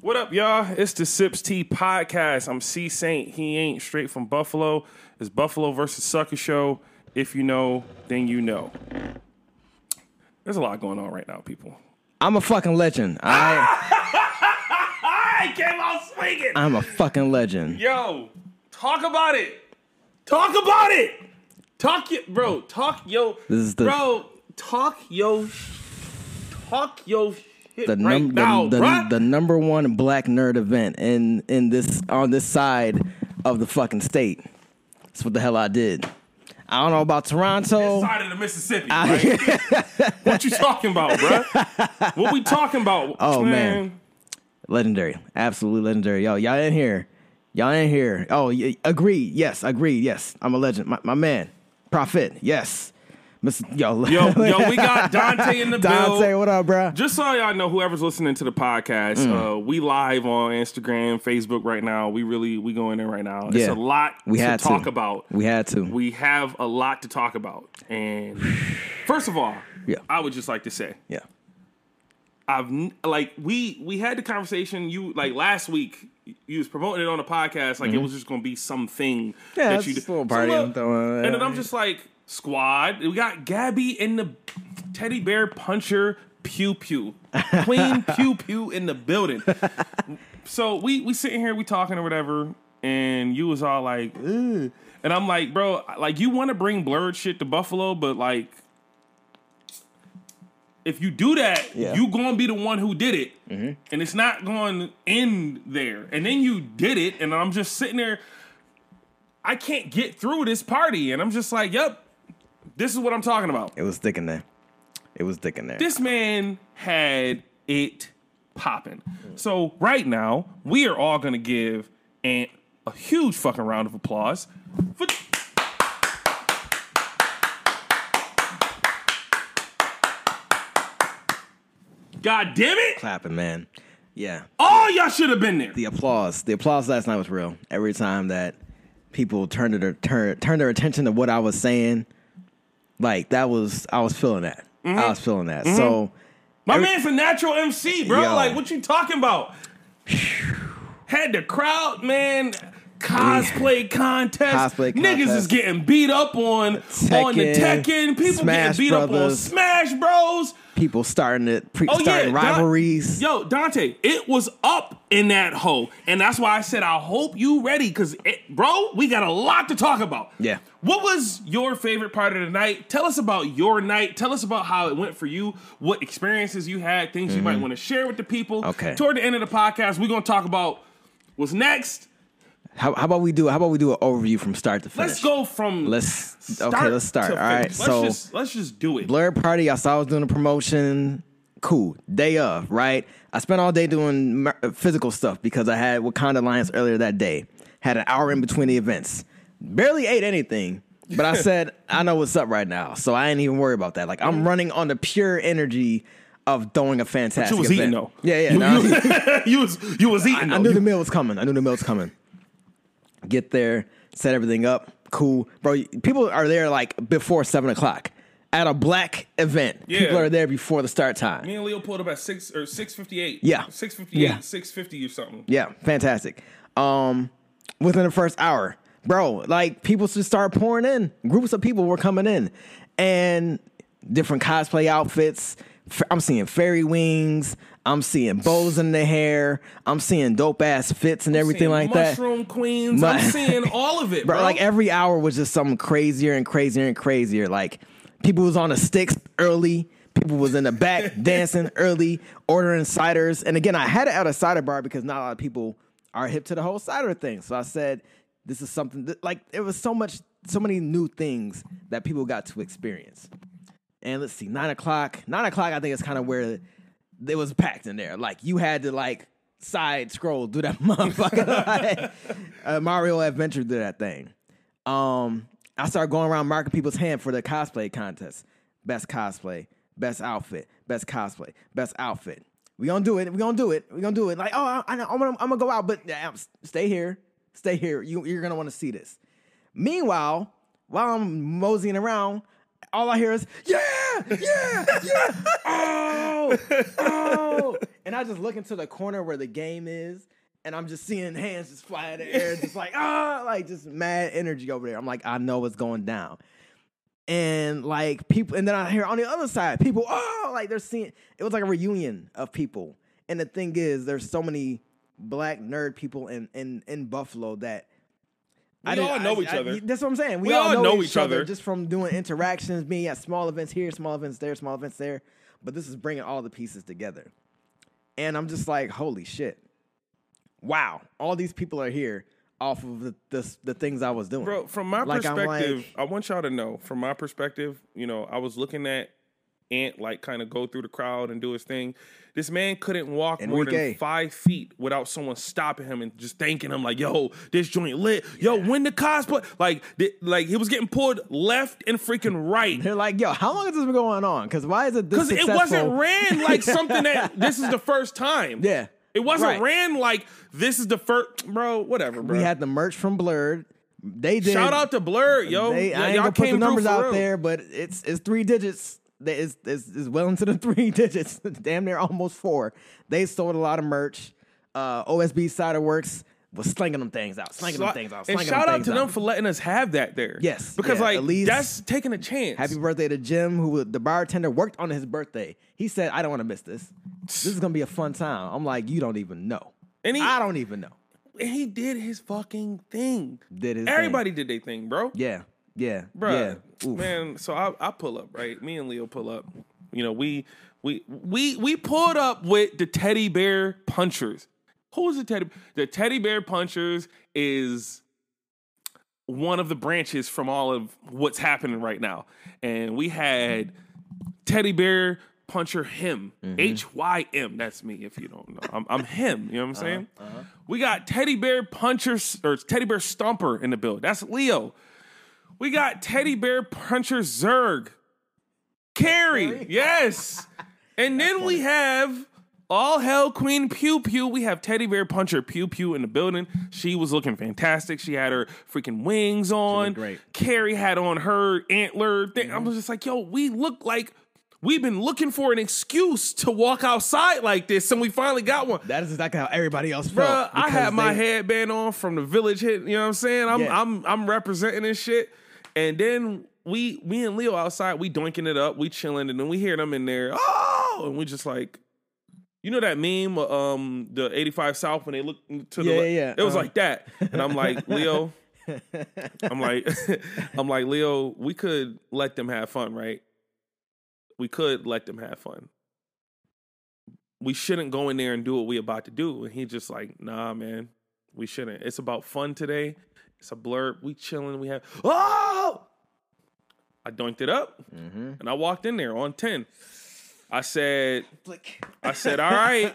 What up, y'all? It's the Sips Tea podcast. I'm C Saint. He ain't straight from Buffalo. It's Buffalo versus Sucker Show. If you know, then you know. There's a lot going on right now, people. I'm a fucking legend. I I came out swinging. I'm a fucking legend. Yo, talk about it. Talk about it. Talk it, bro. Talk yo, This is the- bro. Talk yo, talk yo The, right num- now, the, the, the number one black nerd event in in this on this side of the fucking state. That's what the hell I did. I don't know about Toronto. side of the Mississippi. right? what you talking about, bruh? What we talking about? Oh, man. Legendary, absolutely legendary. Yo, y'all in here? Y'all in here? Oh, y- agree? Yes, agree. Yes, I'm a legend. My, my man, Prophet. Yes, Mr. Yo, Yo, yo, we got Dante in the build. Dante, bill. what up, bro? Just so y'all know, whoever's listening to the podcast, Mm. uh, we live on Instagram, Facebook right now. We really we going in right now. It's a lot We to had to. talk about. We had to. We have a lot to talk about. And first of all, Yeah. I would just like to say, yeah. I've like we we had the conversation you like last week. You was promoting it on the podcast like it was just going to be something Mm-hmm. Yeah, that you did. a little party look, I'm throwing, and then I'm just like squad. We got Gabby in the teddy bear puncher. Pew pew, clean pew pew in the building. so we we sitting here, we talking or whatever, and you was all like, Ugh. and I'm like, bro, like you want to bring blerd shit to Buffalo, but like if you do that, Yeah. you gonna be the one who did it, mm-hmm. and it's not going to end there. And then you did it, and I'm just sitting there. I can't get through this party, and I'm just like, "Yep, this is what I'm talking about." It was thick in there. It was thick in there. This man had it popping. So right now, we are all gonna give Ant a huge fucking round of applause for. God damn it! Clapping, man. Yeah. All y'all should have been there. The applause. The applause last night was real. Every time that people turned their turn turned their attention to what I was saying, like that was I was feeling that. Mm-hmm. I was feeling that. So My Every- man's a natural MC, bro. Yo. Like, what you talking about? Had the crowd, man. Cosplay contest. Cosplay Niggas contest. is getting beat up on on the Tekken, Tekken. People Smash getting beat up on Smash Bros. People starting it pre- Oh starting yeah, rivalries. Yo, Dante, it was up in that hole, and that's why I said I hope you ready, because bro, we got a lot to talk about. Yeah. What was your favorite part of the night? Tell us about your night. Tell us about how it went for you. What experiences you had, things you might want to share with the people. Mm-hmm. Okay. Toward the end of the podcast, we're gonna talk about what's next. How, how about we do how about we do an overview from start to finish? Let's go from Let's okay, let's start. All right. Let's So just let's just do it. Blerd Party, I saw I was doing a promotion. Cool. Day of, right? I spent all day doing uh, physical stuff because I had Wakanda Alliance earlier that day. Had an hour in between the events. Barely ate anything, but I said, I know what's up right now. So I ain't even worry about that. Like, I'm running on the pure energy of throwing a fantastic You was event. eating though. Yeah, yeah. You, no, you, was you was eating. I though. knew the meal was coming. I knew the meal was coming. Get there, set everything up. Cool, bro. People are there like before seven o'clock at a black event. Yeah. People are there before the start time. Me and Leo pulled up at six or six fifty eight. Yeah. six fifty eight, Yeah. six fifty or something. Yeah, fantastic. Um, within the first hour, bro, like people just start pouring in. Groups of people were coming in, and different cosplay outfits. I'm seeing fairy wings. I'm seeing bows in the hair. I'm seeing dope ass fits and everything Seeing like that. Mushroom queens. I'm seeing all of it, bro. bro. Like every hour was just something crazier and crazier and crazier. Like people was on the sticks early. People was in the back dancing early, ordering ciders. And again, I had it at a cider bar because not a lot of people are hip to the whole cider thing. So I said, this is something that, like it was so much, so many new things that people got to experience. And let's see, nine o'clock. Nine o'clock, I think is kind of where it was packed in there. Like you had to like side scroll through that motherfucker. like, uh, Mario Adventure did that thing. Um, I started going around marking people's hand for the cosplay contest. Best cosplay, best outfit, best cosplay, best outfit. We gonna do it. We gonna do it. We gonna do it. Like, oh, I, I, I'm, gonna, I'm gonna go out, but stay here. Stay here. You, you're gonna want to see this. Meanwhile, while I'm moseying around, all I hear is yeah, yeah, yeah. oh, oh. And and I just look into the corner where the game is, and I'm just seeing hands just fly in the air, just like ah, like just mad energy over there. I'm like, I know what's going down. And like people, and then I hear on the other side, people, oh, like they're seeing it was like a reunion of people. And the thing is, there's so many black nerd people in in, in Buffalo that We all know each other. that's what I'm saying. We, We all, all know, know each each other other. just from doing interactions, being at small events here, small events there, small events there. But this is bringing all the pieces together, and I'm just like, holy shit! Wow, all these people are here off of the the, the things I was doing, Bro, from my Like, perspective, like- I want y'all to know. From my perspective, you know, I was looking at Ant like kind of go through the crowd and do his thing. This man couldn't walk more than five feet without someone stopping him and just thanking him like, "Yo, this joint lit. Yo, when the cosplay like, th- like he was getting pulled left and freaking right." They're like, yo, how long has this been going on? Because why is it this Because it wasn't ran like something that this is the first time. Yeah. It wasn't Right. ran like this is the first, bro. Whatever, bro. We had the merch from Blerd. They did. Shout out to Blerd, yo. They, Y- I ain't gonna put the numbers out real. there, but it's it's three digits. It's, it's well into the three digits. Damn near almost four. They sold a lot of merch. Uh, OSB Cider Works was slinging them things out, slinging them things out. and shout them out to them out. for letting us have that there. Yes, because yeah, like least- that's taking a chance. Happy birthday to Jim, who the bartender worked on his birthday. He said, "I don't want to miss this. This is gonna be a fun time." I'm like, "You don't even know. And he- I don't even know." and he did his fucking thing. Did his Everybody did their thing, bro. Yeah, yeah, Bruh, yeah. Man. So I, I pull up, right? Me and Leo pull up. You know, we we we we pulled up with the teddy bear punchers. Who's the teddy? The teddy bear punchers is one of the branches from all of what's happening right now. And we had teddy bear puncher him mm-hmm. H Y M. That's me. If you don't know, I'm, I'm him. You know what I'm uh-huh, saying? Uh-huh. We got teddy bear puncher or teddy bear stomper in the build. That's Leo. We got teddy bear puncher Zerg. Carrie, yes. And then we have all hell Queen Pew Pew. We have teddy bear puncher Pew Pew in the building. She was looking fantastic. She had her freaking wings on. great. Mm-hmm. Carrie had on her antler thing. I was just like, yo, we look like we've been looking for an excuse to walk outside like this, and we finally got one. That is exactly how everybody else felt. Bruh, I had my they- headband on from the village hit. You know what I'm saying? I'm Yeah. I'm I'm representing this shit. And then we me and Leo outside, we doinking it up, we chilling, and then we hear them in there, oh, and we just like, you know that meme, um, the 85 South when they look to the Yeah, le- yeah, yeah. It was Uh-huh. like that, and I'm like Leo, I'm like, I'm like Leo, we could let them have fun, right? We could let them have fun. We shouldn't go in there and do what we about to do. And he just like, nah, man, we shouldn't. It's about fun today. It's a blurb. We chilling. We have oh. I doinked it up, mm-hmm. and I walked in there on ten. I said, Flick. I said, all right,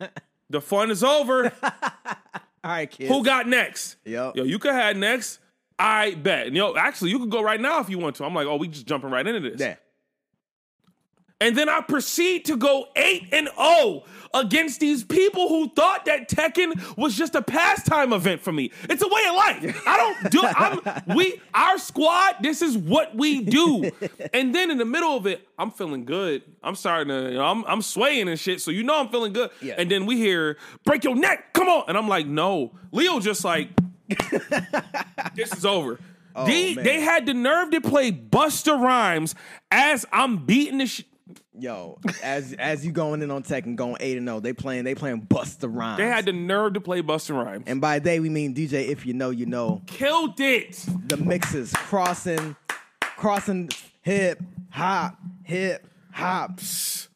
the fun is over. All right, kids. Who got next? Yo. Yo, you could have next. I bet. And yo, actually, you could go right now if you want to. I'm like, oh, we just jumping right into this. Yeah. And then I proceed to go 8 and 0 against these people who thought that Tekken was just a pastime event for me. It's a way of life. I don't do I'm we our squad, this is what we do. And then in the middle of it, I'm feeling good. I'm starting to, you know, I'm I'm swaying and shit. So you know I'm feeling good. Yeah. And then we hear, break your neck, come on. And I'm like, no. Leo just like, this is over. Oh, they, Oh, man. they had the nerve to play Busta Rhymes as I'm beating the shit. Yo, as as you going in on Tekken and going eight and zero, they playing they playing Busta Rhymes. They had the nerve to play Busta Rhymes. and by they we mean DJ. If you know, you know Killed it. the mixes crossing, crossing hip hop hip hop,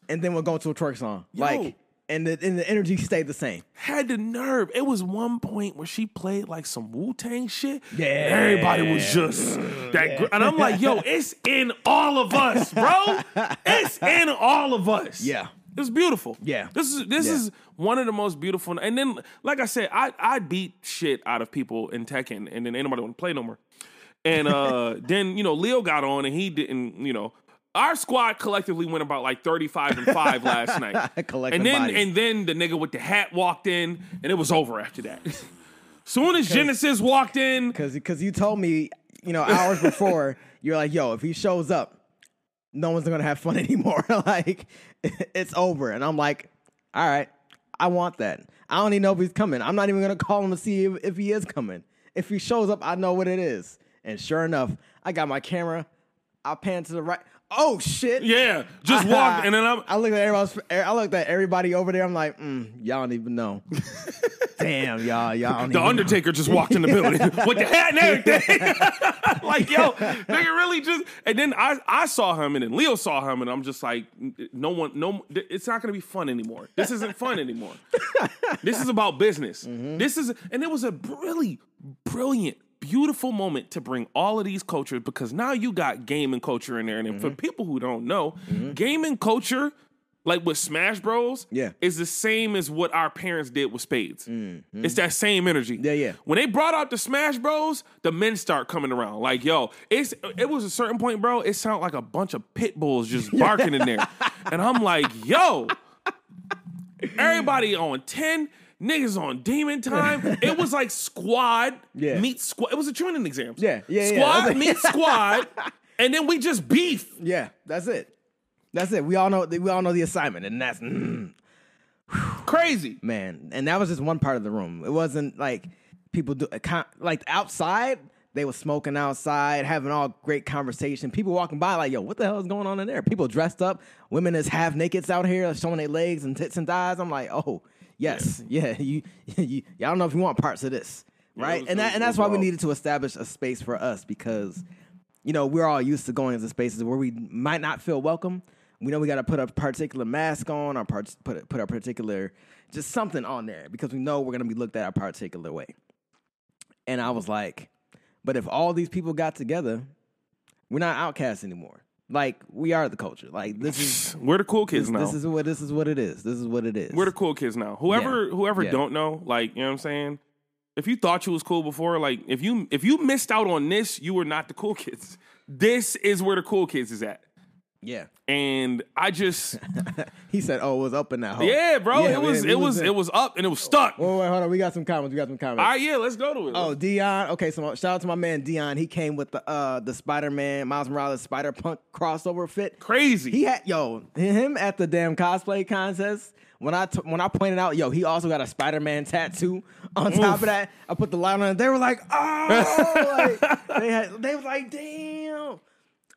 and then we'll go to a twerk song. Like and the and the energy stayed the same. Had the nerve. It was one point where she played like some Wu Tang shit. Yeah. Everybody was just that. gr- And I'm like, yo, it's in all of us, bro. It's in all of us. Yeah. It was beautiful. Yeah. This is this Yeah. is one of the most beautiful. And then, like I said, I I beat shit out of people in Tekken, and then ain't nobody want to play no more. And uh, then you know Leo got on, and he didn't. You know, our squad collectively went about like thirty five and five last night. And then bodies. and then the nigga with the hat walked in, and it was over after that. Soon as Genesis walked in, Cause cause you told me you know hours before you're like yo if he shows up, no one's gonna have fun anymore. like it's over. And I'm like, all right, I want that. I don't even know if he's coming. I'm not even gonna call him to see if, if he is coming. If he shows up, I know what it is. And sure enough, I got my camera. I pan to the right. Oh shit! Yeah, just walk, and then I'm. I looked at everybody. I looked at everybody over there. I'm like, mm, y'all don't even know. Damn, y'all, y'all. The Undertaker just walked in the building with the hat and everything. like, yo, nigga really just. And then I, I saw him, and then Leo saw him, and I'm just like, no one, no, it's not gonna be fun anymore. This isn't fun anymore. this is about business. Mm-hmm. This is, and it was a really brilliant. Beautiful moment to bring all of these cultures because now you got gaming culture in there. And Mm-hmm. for people who don't know, gaming culture, like with Smash Bros, Yeah. Mm-hmm. is the same as what our parents did with spades. It's that same energy. Yeah, yeah. When they brought out the Smash Bros, the men start coming around. Like, yo, it's it was a certain point, bro. It sounded like a bunch of pit bulls just barking in there, and I'm like, yo, everybody on ten. Niggas on demon time. It was like squad Yeah. meet squad. It was a training exam. Yeah, yeah, yeah. Squad like- meet squad, and then we just beef. Yeah, that's it. That's it. We all know. We all know the assignment, and that's mm, Crazy. man. And that was just one part of the room. It wasn't like people do like outside. They were smoking outside, having all great conversation. People walking by, like, "Yo, what the hell is going on in there?" People dressed up, women as half nakeds out here, showing their legs and tits and thighs. I'm like, "Oh, yes, yeah, you, you, I don't know if you want parts of this, right?" was- and that, and that's why we needed to establish a space for us because, you know, we're all used to going into spaces where we might not feel welcome. We know we got to put a particular mask on, or part, put put a particular just something on there because we know we're gonna be looked at a particular way. And I was like, but if all these people got together, we're not outcasts anymore. Like we are the culture. Like this is We're the cool kids this, now. this is what this is what it is. This is what it is. We're the cool kids now. Whoever Yeah. whoever Yeah. don't know, like, you know what I'm saying? If you thought you was cool before, like if you if you missed out on this, you were not the cool kids. This is where the cool kids is at. Yeah. And I just He said, "Oh, it was up in that hole." Yeah, bro. Yeah, it was it was it was up and it was stuck. Wait, wait, hold on. We got some comments. We got some comments. All right, yeah, let's go to it. Oh, Dion. Okay, so shout out to my man Dion. He came with the uh the Spider Man Miles Morales Spider Punk crossover fit. Crazy. He had yo him at the damn cosplay contest. When I t- when I pointed out, yo, he also got a Spider Man tattoo. On top of that, I put the light on. it. They were like, oh, like, they had, they was like, damn.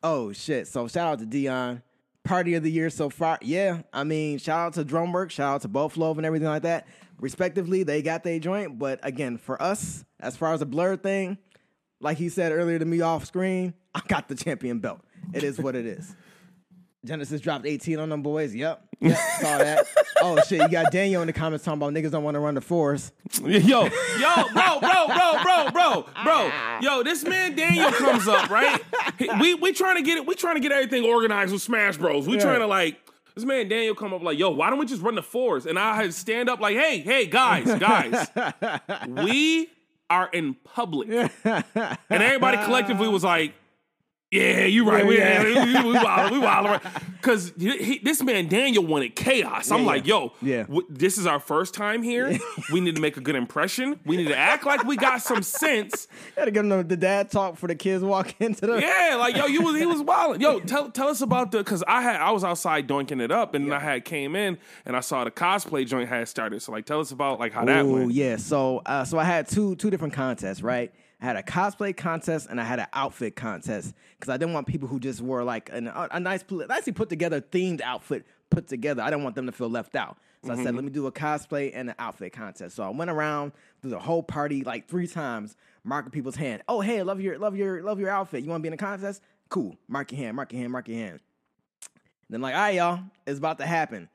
Oh shit! So shout out to Dion. Party of the year so far. Yeah, I mean, shout out to Drumwork, shout out to Buffalo and everything like that. Respectively, they got their joint. But again, for us, as far as the blerd thing, like he said earlier to me off screen, I got the champion belt. It is what it is. Genesis dropped 18 on them boys. Yep. Yep. Saw that. oh shit, you got Daniel in the comments talking about niggas don't want to run the force. Yo, yo, bro, bro, bro, bro, bro, bro. Ah. Yo, this man Daniel comes up, right? We we trying to get it. We trying to get everything organized with Smash Bros. We Yeah. trying to like this man Daniel come up like, yo, why don't we just run the fours? And I had stand up like, hey, hey, guys, guys, we are in public, and everybody collectively was like. Yeah, you're right. we, Yeah, we, we, wild, we wild. Because this man Daniel wanted chaos. I'm Yeah, like, yo, yeah. w- this is our first time here. we need to make a good impression. We need to act like we got some sense. Gotta give them the dad talk for the kids walk into the. Yeah, like yo, you was he was wild. Yo, tell tell us about the because I had I was outside doinking it up and I had came in and I saw the cosplay joint had started. So like, tell us about like how that Oh went. yeah, so uh, so I had two two different contests, right? I had a cosplay contest and I had an outfit contest because I didn't want people who just wore like an, a, a nice, nicely put together themed outfit put together. I didn't want them to feel left out. So I said, mm-hmm. let me do a cosplay and an outfit contest. So I went around through the whole party like three times, marking people's hand. Oh hey, love your love your love your outfit. You want to be in a contest? Cool. Mark your hand. Mark your hand. Mark your hand. Then like, all right, y'all, it's about to happen.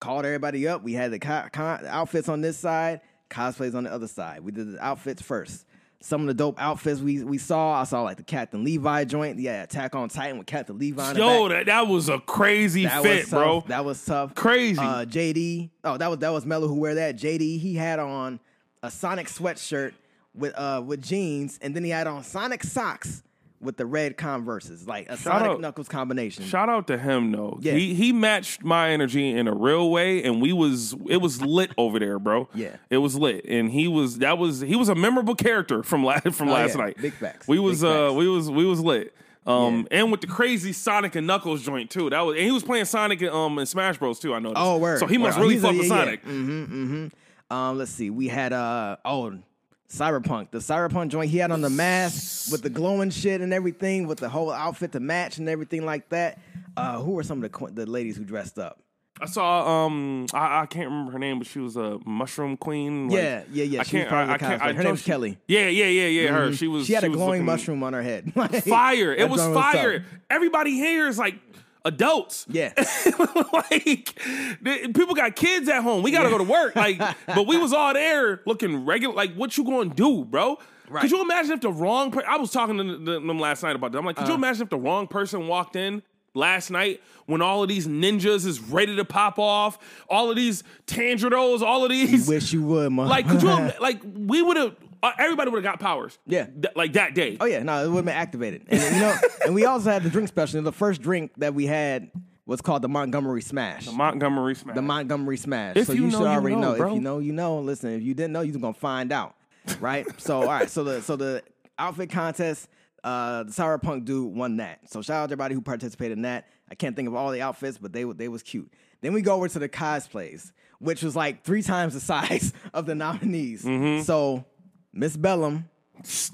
Called everybody up. We had the co- co- outfits on this side, cosplays on the other side. We did the outfits first. Some of the dope outfits we we saw. I saw like the Captain Levi joint. Yeah, Attack on Titan with Captain Levi. Yo, that, that was a crazy That fit, bro. That was tough. Crazy. Uh, JD. Oh, that was that was Mello who wear that. JD. He had on a Sonic sweatshirt with uh with jeans, and then he had on Sonic socks with the red Converses, like a Sonic out- Knuckles combination. Shout out to him though. Yeah. He he matched my energy in a real way and we was it was lit over there, bro. Yeah. It was lit. And he was that was he was a memorable character from last from Oh, last yeah. night. Big facts. We was Big uh facts. we was we was lit. Um, and with the crazy Sonic and Knuckles joint too. That was and he was playing Sonic in, um in Smash Bros too. I noticed. Oh, word. So he must Word. really He's a- fuck with yeah, yeah. Sonic. Um, let's see. We had uh oh Cyberpunk, the Cyberpunk joint he had on the mask with the glowing shit and everything, with the whole outfit to match and everything like that. Uh, who were some of the qu- the ladies who dressed up? I saw um I, I can't remember her name, but she was a mushroom queen. like- Yeah, yeah, yeah. I She can't. I, I can't. I Her name's Kelly. Yeah, yeah, yeah, yeah. Her. She was. She had a glowing mushroom on her head. Like, Fire. It was joint was fire. Everybody here is like adults. Yeah. like people got kids at home. We gotta go to work. Like, but we was all there looking regular. Like, what you gonna do, bro? Right. Could you imagine if the wrong? Per- I was talking to them last night about that. I'm like, could you Uh. imagine if the wrong person walked in last night when all of these ninjas is ready to pop off, all of these tangeros, all of these. Wish you would, man. Like, could you? like, we would have. Uh, everybody would have got powers. Yeah. Th- like that day. Oh yeah, no, it would have been activated. And you know, and we also had the drink special. The first drink that we had was called the Montgomery Smash. The Montgomery Smash. the Montgomery Smash. If so you you, know, should you already know, know. bro. If you know, you know. Listen, if you didn't know, you're gonna find out, right? so all right, so the so the outfit contest, uh, the Punk dude won that. So shout out to everybody who participated in that. I can't think of all the outfits, but they they was cute. Then we go over to the cosplays, which was like three times the size of the nominees. Mm-hmm. So Miss Bellum,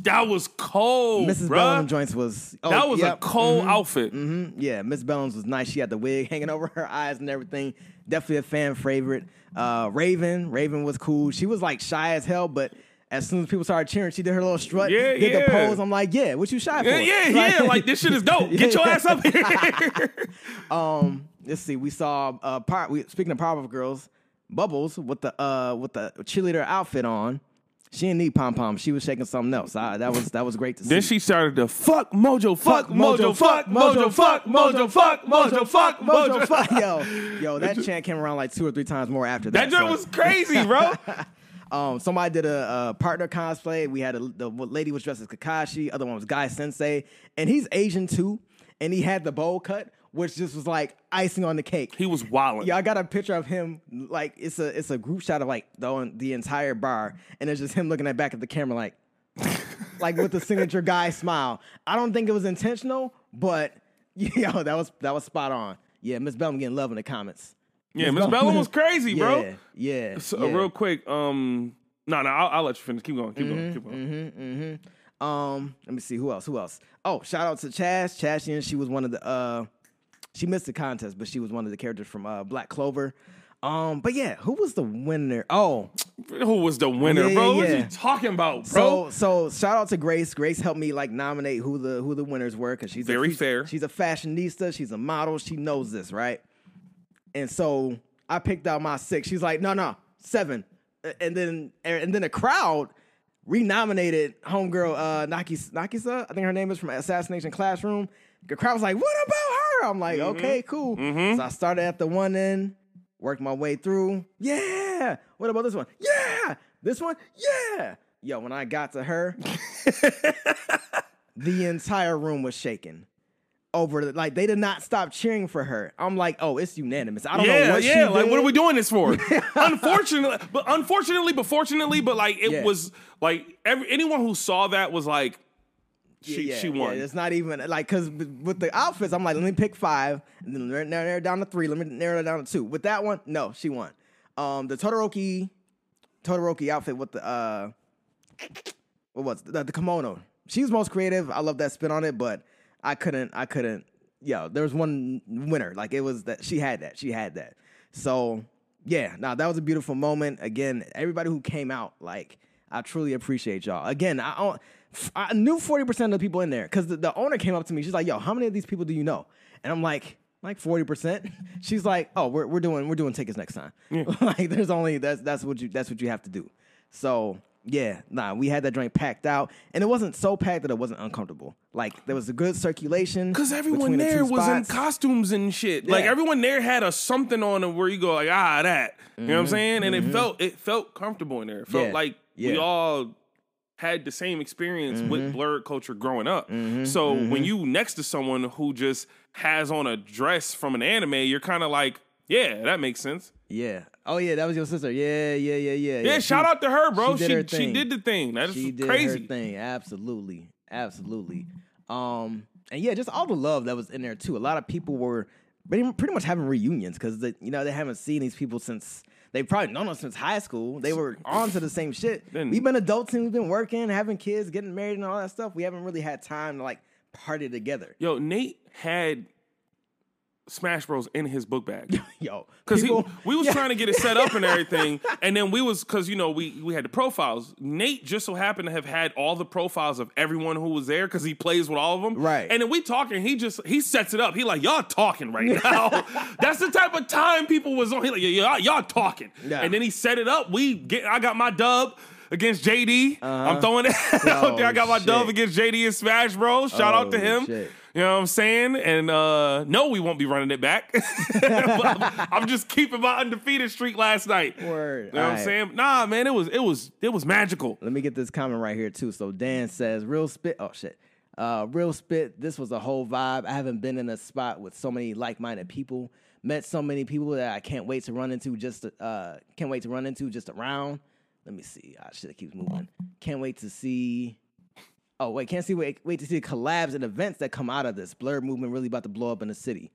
that was cold, Mrs. bruh. Bellum joints was oh, That was yep. a cold outfit. Mhm. Yeah, Miss Bellums was nice. She had the wig hanging over her eyes and everything. Definitely a fan favorite. Uh, Raven, Raven was cool. She was like shy as hell, but as soon as people started cheering, she did her little strut, Yeah, did the pose. I'm like, yeah, what you shy for? Yeah, yeah, yeah. Like this shit is dope. Get your ass up here. Um, let's see. We saw uh, part. We speaking of Powerpuff Girls, Bubbles with the uh with the cheerleader outfit on. She didn't need pom pom. She was shaking something else. I, that was that was great to see. then she started to fuck Mojo, fuck Mojo, fuck Mojo, fuck Mojo, fuck Mojo, fuck Mojo, fuck. yo, yo, that chant came around like two or three times more after that. That joint so- was crazy, bro. Um, somebody did a, a partner cosplay. We had a, the lady was dressed as Kakashi. Other one was Guy Sensei, and he's Asian too. And he had the bowl cut, which just was like icing on the cake. He was wilding. Yeah, I got a picture of him. Like it's a it's a group shot of like the the entire bar, and it's just him looking at back at the camera like, like with the signature guy smile. I don't think it was intentional, but yo, that was that was spot on. Yeah, Miss Bellum getting love in the comments. Yeah, Miss Bellum was crazy, Yeah, bro. yeah. So, yeah. real quick, um, no, no, I'll, I'll let you finish. Keep going, keep Mm-hmm, going, keep going. Um, let me see who else. Who else? Oh, shout out to Chaz. Chashian. She was one of the. uh She missed the contest, but she was one of the characters from uh Black Clover. Um, but yeah, who was the winner? Oh, Who was the winner, Yeah, bro? yeah, What yeah. you talking about, bro? so so shout out to Grace. Grace helped me like nominate who the who the winners were because she's Very a, she's- fair. She's a fashionista. She's a model. She knows this, right? And so I picked out my six. She's like, no, no, seven. And then and then the crowd renominated homegirl uh Naki Nagisa. I think her name is from Assassination Classroom. The crowd was like, what about her? I'm like, Mm-hmm. okay, cool. So I started at the one end, worked my way through. Yeah. What about this one? Yeah. This one? Yeah. Yo, when I got to her, the entire room was shaking. Over the, like they did not stop cheering for her. I'm like, oh, it's unanimous. I don't know what yeah. she Like, what are we doing this for? unfortunately, but unfortunately, but fortunately, but like it Yeah. was like every anyone who saw that was like, she yeah, she yeah, won. it's not even like because with the outfits, I'm like, let me pick five, and then narrow, down to three. Let me narrow it down to two. With that one, no, she won. Um, the Todoroki, Todoroki outfit with the uh, what was it? the, the kimono? She's most creative. I love that spin on it, but I couldn't. I couldn't. Yo, there was one winner. Like it was that she had that. She had that. So yeah, now that was a beautiful moment. Again, everybody who came out, like I truly appreciate y'all. Again, I don't- I knew forty percent of the people in there because the, the owner came up to me. She's like, "Yo, how many of these people do you know?" And I'm like, "Like forty percent." She's like, "Oh, we're we're doing we're doing tickets next time." like, there's only that's that's what you that's what you have to do. So yeah, nah, we had that drink packed out, and it wasn't so packed that it wasn't uncomfortable. Like there was a good circulation Cause everyone the there two was in costumes and shit. Like everyone there had a something on it where you go like ah that. You know what I'm Mm-hmm. saying? And it felt it felt comfortable in there. It felt Yeah. like we all had the same experience Mm-hmm. with blerd culture growing up. So when you next to someone who just has on a dress from an anime, you're kind of like, yeah, that makes sense. Yeah. Oh yeah, that was your sister. Yeah, yeah, yeah, yeah. Yeah, she- shout out to her, bro. she She did she, thing. did the thing. That is She did crazy. thing. Absolutely, absolutely. Um, and yeah, just all the love that was in there too. A lot of people were pretty, pretty much having reunions because you know they haven't seen these people since they've probably known us since high school. They were on to the same shit. Then- we've been adults and we've been working, having kids, getting married, and all that stuff. We haven't really had time to like party together. Yo, Nate had Smash Bros in his book bag. Yo, Cause people- we was Yeah. trying to get it set up and everything, and then we was cause you know we we had the profiles. Nate just so happened to have had all the profiles of everyone who was there because he plays with all of them. Right. And then we talking, he just he sets it up. He like y'all talking right now. That's the type of time people was on. He like y'all y'all talking. Yeah. And then he set it up. We get I got my dub. Against JD, I'm throwing it out there. I got my Uh-huh. Oh, dub against JD and Smash Bros. Shout out to Oh, him. shit. You know what I'm saying? And uh no, we won't be running it back. I'm, I'm just keeping my undefeated streak last night. Word. You know what I'm saying? Nah, man, it was it was it was magical. Let me get this comment right here too. So Dan says, "Real spit." Oh shit. Uh, real spit. This was a whole vibe. I haven't been in a spot with so many like-minded people. Met so many people that I can't wait to run into. Just to, uh, can't wait to run into just around. Let me see. Ah, shit, it keeps moving. Can't wait to see. Oh wait, can't see wait wait to see the collabs and events that come out of this. Blerd movement really about to blow up in the city.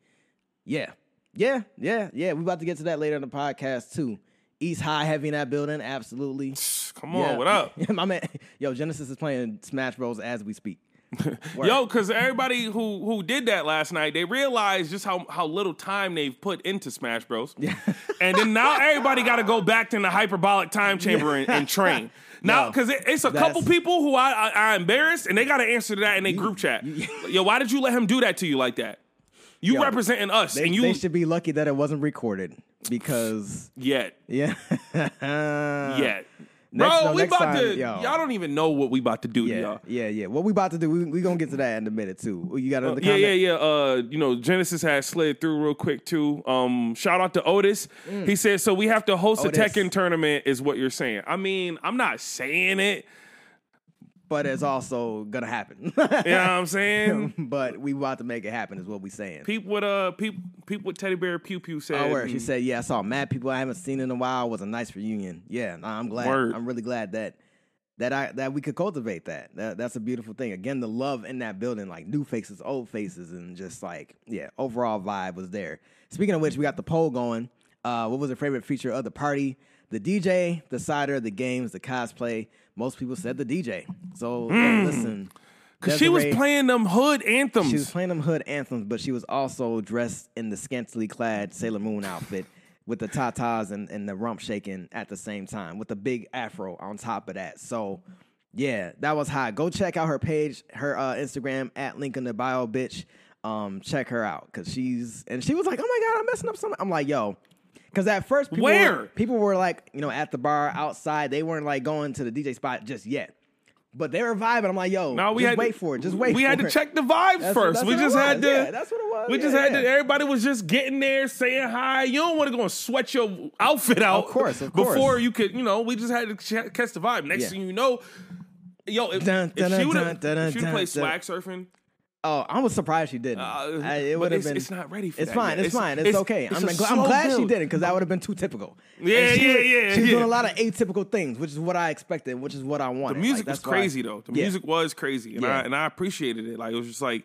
Yeah, yeah, yeah, yeah. We about to get to that later in the podcast too. East High heavy in that building, absolutely. Come on, Yeah. what up? My man, yo, Genesis is playing Smash Bros as we speak. Yo, because everybody who who did that last night, they realized just how how little time they've put into Smash Bros. Yeah. and then now everybody got to go back to the hyperbolic time chamber and, and train. Now, because it, it's a couple people who I, I, I embarrassed, and they got to answer to that in their group chat. Yo, why did you let him do that to you like that? You Yo, representing us, They, and you they should be lucky that it wasn't recorded because yet yeah, yet. Next- Bro, no, we about time, to. yo. Y'all don't even know what we about to do, to Yeah, y'all. yeah, yeah. What we about to do? We we gonna get to that in a minute too. You got another Yeah, yeah, yeah. Uh, you know, Genesis has slid through real quick too. Um, shout out to Otis. He said, "So we have to host Mm. Otis. a Tekken tournament," is what you're saying. I mean, I'm not saying it. But it's also gonna happen. You know what I'm saying? but we about to make it happen. Is what we saying. people with uh, people, people with teddy bear pew pew said. Oh, word. She said, "Yeah, I saw mad people I haven't seen in a while. It was a nice reunion. Yeah, nah, I'm glad. Word. I'm really glad that that I that we could cultivate that. that. That's a beautiful thing. Again, the love in that building, like new faces, old faces, and just like yeah, overall vibe was there. Speaking of which, we got the poll going. Uh, what was your favorite feature of the party? The DJ, the cider, the games, the cosplay. Most people said the DJ. So yeah, listen, Cause she was playing them hood anthems. she was playing them hood anthems, but she was also dressed in the scantily clad Sailor Moon outfit with the tatas and, and the rump shaking at the same time with the big afro on top of that. So, yeah, that was hot. Go check out her page, her uh, Instagram at link in the bio, bitch. Um, check her out because she's and she was like, "Oh my god, I'm messing up something." I'm like, "Yo," because at first, people Where? were, people were like, you know, at the bar outside. They weren't like going to the DJ spot just yet. But they were vibing. I'm like, yo, no, we just had wait to, for it. Just wait. We had to it. check the vibes That's- first. that's we just had to. Yeah, that's what it was. We just Yeah, had to. Everybody was just getting there, saying hi. You don't want to go and sweat your outfit out, Of course, of course. Before you could, you know, we just had to ch- catch the vibe. Next Yeah. thing you know, yo, if, Dun, if she would have dun, dun, played swag surfing, Oh, I was surprised she didn't. Uh, I- it would have been. it's not ready for It's that fine. yet. It's, It's- fine. It's, it's- okay. it's I'm, gl- I'm glad she didn't because that would have been too typical. Yeah, she yeah, yeah, She's yeah. doing a lot of atypical things, which is what I expected, which is what I wanted. the music Like, was crazy though. The Yeah. music was crazy, and Yeah. I and I appreciated it. Like it was just like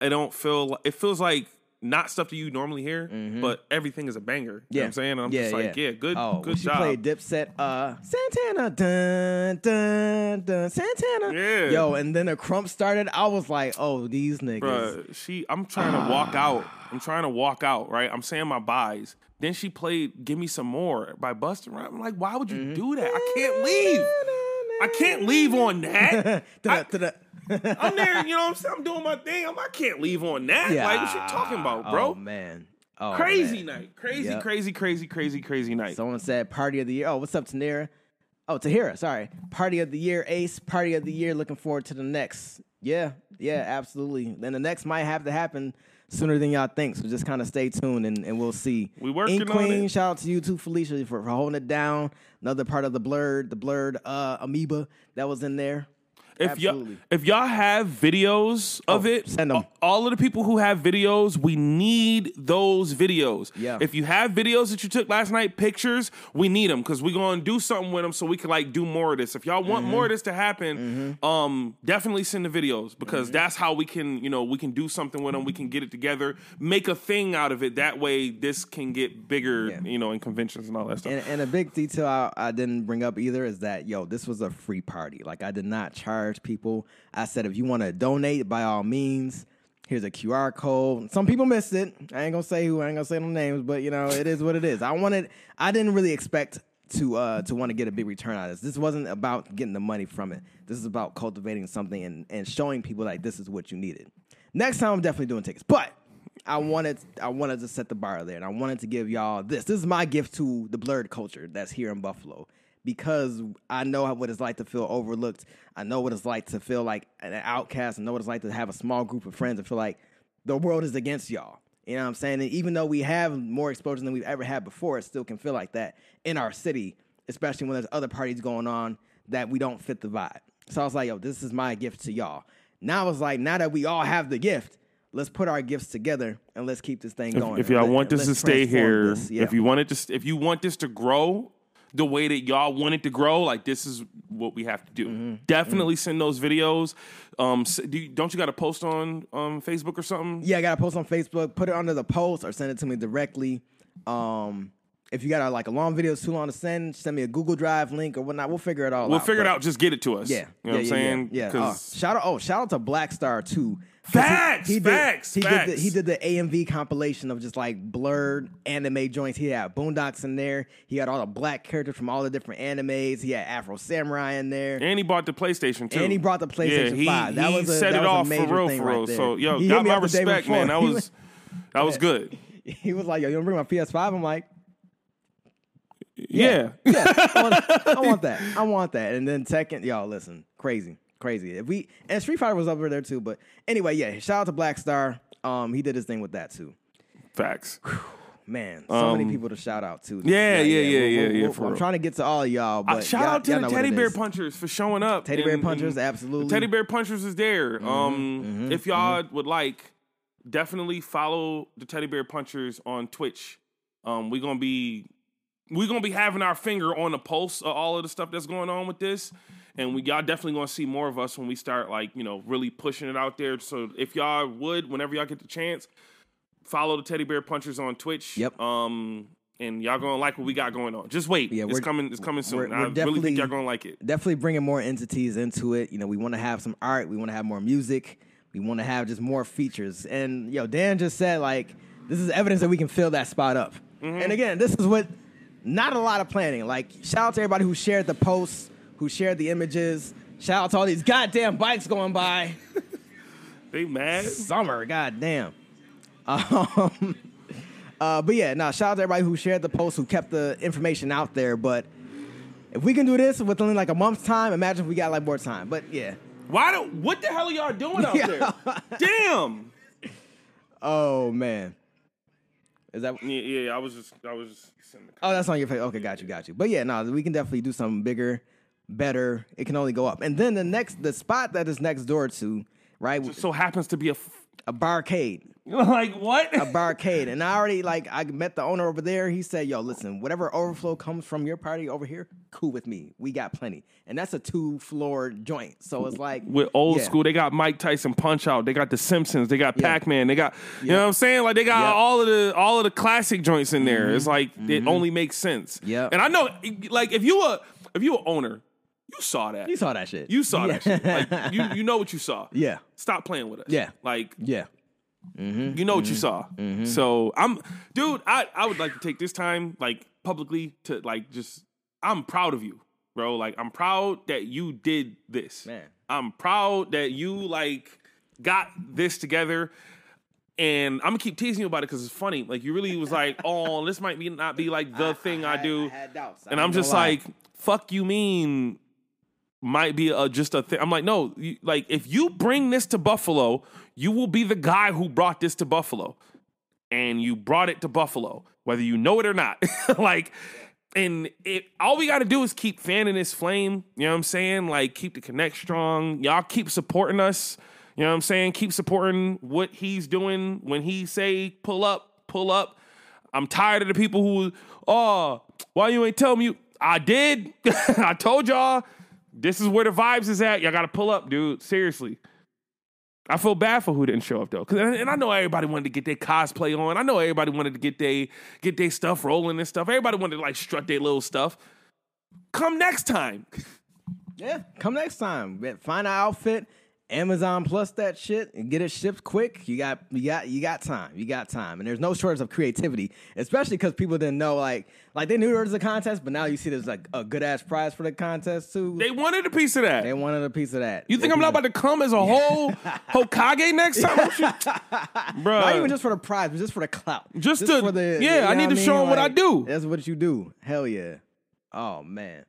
I don't feel. Like it feels like not stuff that you normally hear, but everything is a banger. You know Mm-hmm. Yeah, what I'm saying? And I'm yeah, just like, yeah, good, Oh, good when she job. played Dipset, uh, Santana, dun dun dun, Santana. Yeah. Yo, and then the krump started. I was like, oh, these niggas. Bruh, she I'm trying to walk out. I'm trying to walk out, right? I'm saying my buys. Then she played Give Me Some More by Busta Rhymes. I'm like, why would you Mm-hmm. do that? I can't leave. I can't leave on that. I. I'm there, you know what I'm saying? I'm doing my thing. I'm, I can't leave on that. Like, what you talking about, bro? Oh man. Oh, crazy man. night. Crazy, Yep. crazy, crazy, crazy, crazy night. Someone said party of the year. Oh, what's up, Tanira? Oh, Tahira, sorry. Party of the year, Ace. Party of the year. Looking forward to the next. Yeah, yeah, absolutely. Then the next might have to happen sooner than y'all think. So just kind of stay tuned and, and we'll see. We working on Queen, it. shout out to you too, Felicia, for, for holding it down. Another part of the blerd, the blerd uh, amoeba that was in there. If y'all if y'all have videos of Oh, it, send 'em. a- All of the people who have videos, we need those videos. Yeah. If you have videos that you took last night, pictures, we need them because we're gonna do something with them so we can like do more of this. If y'all want Mm-hmm. more of this to happen, um, definitely send the videos because Mm-hmm. that's how we can, you know, we can do something with them. We can get it together, make a thing out of it. That way, this can get bigger, Yeah. you know, in conventions and all that stuff. And, and a big detail I, I didn't bring up either is that yo, this was a free party. Like I did not charge people. I said if you want to donate, by all means, here's a QR code. Some people missed it. I ain't gonna say who. I ain't gonna say no names, but you know it is what it is. I wanted. I didn't really expect to uh to want to get a big return out of this. This wasn't about getting the money from it. This is about cultivating something and and showing people like this is what you needed. Next time I'm definitely doing tickets, but. I wanted I wanted to set the bar there, and I wanted to give y'all this. This is my gift to the blerd culture that's here in Buffalo, because I know what it's like to feel overlooked. I know what it's like to feel like an outcast. I know what it's like to have a small group of friends and feel like the world is against y'all. You know what I'm saying? And even though we have more exposure than we've ever had before, it still can feel like that in our city, especially when there's other parties going on that we don't fit the vibe. So I was like, yo, this is my gift to y'all. Now it's like, now that we all have the gift, let's put our gifts together and let's keep this thing going. if y'all Let- want this to stay here, this. Yeah. if you want it to, if you want this to grow the way that y'all want it to grow, like this is what we have to do. Mm-hmm. Definitely send those videos. Um, do you, don't you got to post on um Facebook or something? Yeah, I got to post on Facebook. Put it under the post or send it to me directly. Um, if you got a, like a long video, it's too long to send, send me a Google Drive link or whatnot. We'll figure it all We'll out. figure it out. Just get it to us. Yeah, you know yeah, what I'm yeah, saying? Yeah, yeah. Uh, shout out! Oh, shout out to Black Star too. Facts, did, facts, he Did the, he did the AMV compilation of just like blerd anime joints. He had Boondocks in there. He had all the black characters from all the different animes. He had Afro Samurai in there. and he bought the PlayStation too. And he brought the PlayStation yeah, he, 5. That he was a- set that it was a off major for real, thing for right real. there. So yo, He got my respect, man. That was that was good. He was like, "Yo, you want to bring my PS5?" I'm like, Yeah. yeah, I want, I want that. I want that. And then second, y'all listen, crazy, crazy. If we and Street Fighter was over there too, but anyway, yeah. Shout out to Black Star. Um, he did his thing with that too. Facts. Man, so many Um, people to shout out to. yeah, yeah, yeah, yeah, we'll- yeah, we'll- for I'm real. trying to get to all of y'all, Uh, but shout y'all- out to y'all the Teddy Bear. Punchers for showing up. Teddy Bear Punchers, and absolutely. Teddy Bear Punchers is there. Mm-hmm, um, if y'all would like, definitely follow the Teddy Bear Punchers on Twitch. Um, we're gonna be we're gonna be having our finger on the pulse of all of the stuff that's going on with this. And we y'all definitely gonna see more of us when we start like, you know, really pushing it out there. So if y'all would, whenever y'all get the chance, follow the Teddy Bear Punchers on Twitch. Yep. Um and y'all gonna like what we got going on. Just wait. Yeah, it's coming. It's coming soon. we're- we're I really think y'all gonna like it. Definitely bringing more entities into it. You know, we want to have some art. We want to have more music. We want to have just more features. And yo, Dan just said like this is evidence that we can fill that spot up. Mm-hmm. And again, this is what not a lot of planning. Like shout out to everybody who shared the posts, who shared the images. Shout out to all these goddamn bikes going by. They mad? Summer, goddamn. Um, uh, but yeah, now shout out to everybody who shared the post, who kept the information out there. But if we can do this with only like a month's time, imagine if we got like more time. But yeah. Why don't? What the hell are y'all doing out there? Damn. Oh man. Is that? Yeah, yeah. I was just, I was just. Oh, that's on your face. Okay, got you, got you. But yeah, no, we can definitely do something bigger, better. It can only go up. And then the next, the spot that is next door to, right, so happens to be a, f- a barcade. like what? a barcade. And I already like I met the owner over there. He said, "Yo, listen, whatever overflow comes from your party over here, cool with me. We got plenty." And that's a two floor joint, so it's like With old yeah. school, they got Mike Tyson Punch Out. They got The Simpsons. They got Yeah. Pac Man. They got, you know what I'm saying? Like they got. Mm-hmm. all of the all of the classic joints in there. It's like it only makes sense. Yeah. And I know, like if you a if you a owner, you saw that. You saw that shit. You saw yeah. that shit. Like you you know what you saw. yeah, Stop playing with us. Yeah. Like yeah. You mm-hmm. know what you mm-hmm. saw. Mm-hmm. So I'm, dude. I I would like to take this time, like publicly, to like just. I'm proud of you, bro. Like I'm proud that you did this. Man. I'm proud that you like got this together. And I'm gonna keep teasing you about it because it's funny. Like you really was like, "Oh, this might be not be like the thing I, had- do," I. I and I'm just lie. like, "Fuck you, mean might be a, just a thing." I'm like, "No, you, like if you bring this to Buffalo, you will be the guy who brought this to Buffalo, and you brought it to Buffalo, whether you know it or not. like, and it all we got to do is keep fanning this flame. You know what I'm saying? Like keep the connect strong. Y'all keep supporting us. You know what I'm saying? Keep supporting what he's doing when he say pull up, pull up. I'm tired of the people who, oh, why you ain't tell me? I did. I told y'all. This is where the vibes is at. Y'all got to pull up, dude. Seriously. I feel bad for who didn't show up though, Cause, and I know everybody wanted to get their cosplay on. I know everybody wanted to get their get their stuff rolling and stuff. Everybody wanted to like strut their little stuff. Come next time. Yeah, come next time. Find an outfit, Amazon Plus that shit, and get it shipped quick. You got you got you got time. You got time, and there's no shortage of creativity, especially because people didn't know like like they knew there was a contest, but now you see there's like a good ass prize for the contest too. They wanted a piece of that. They wanted a piece of that. You think I'm not about to come as a whole Hokage next time, bro? Not even just for the prize, but just for the clout. Just, to for the yeah, I need to mean? show them what I do. That's what you do. Hell yeah. Oh man,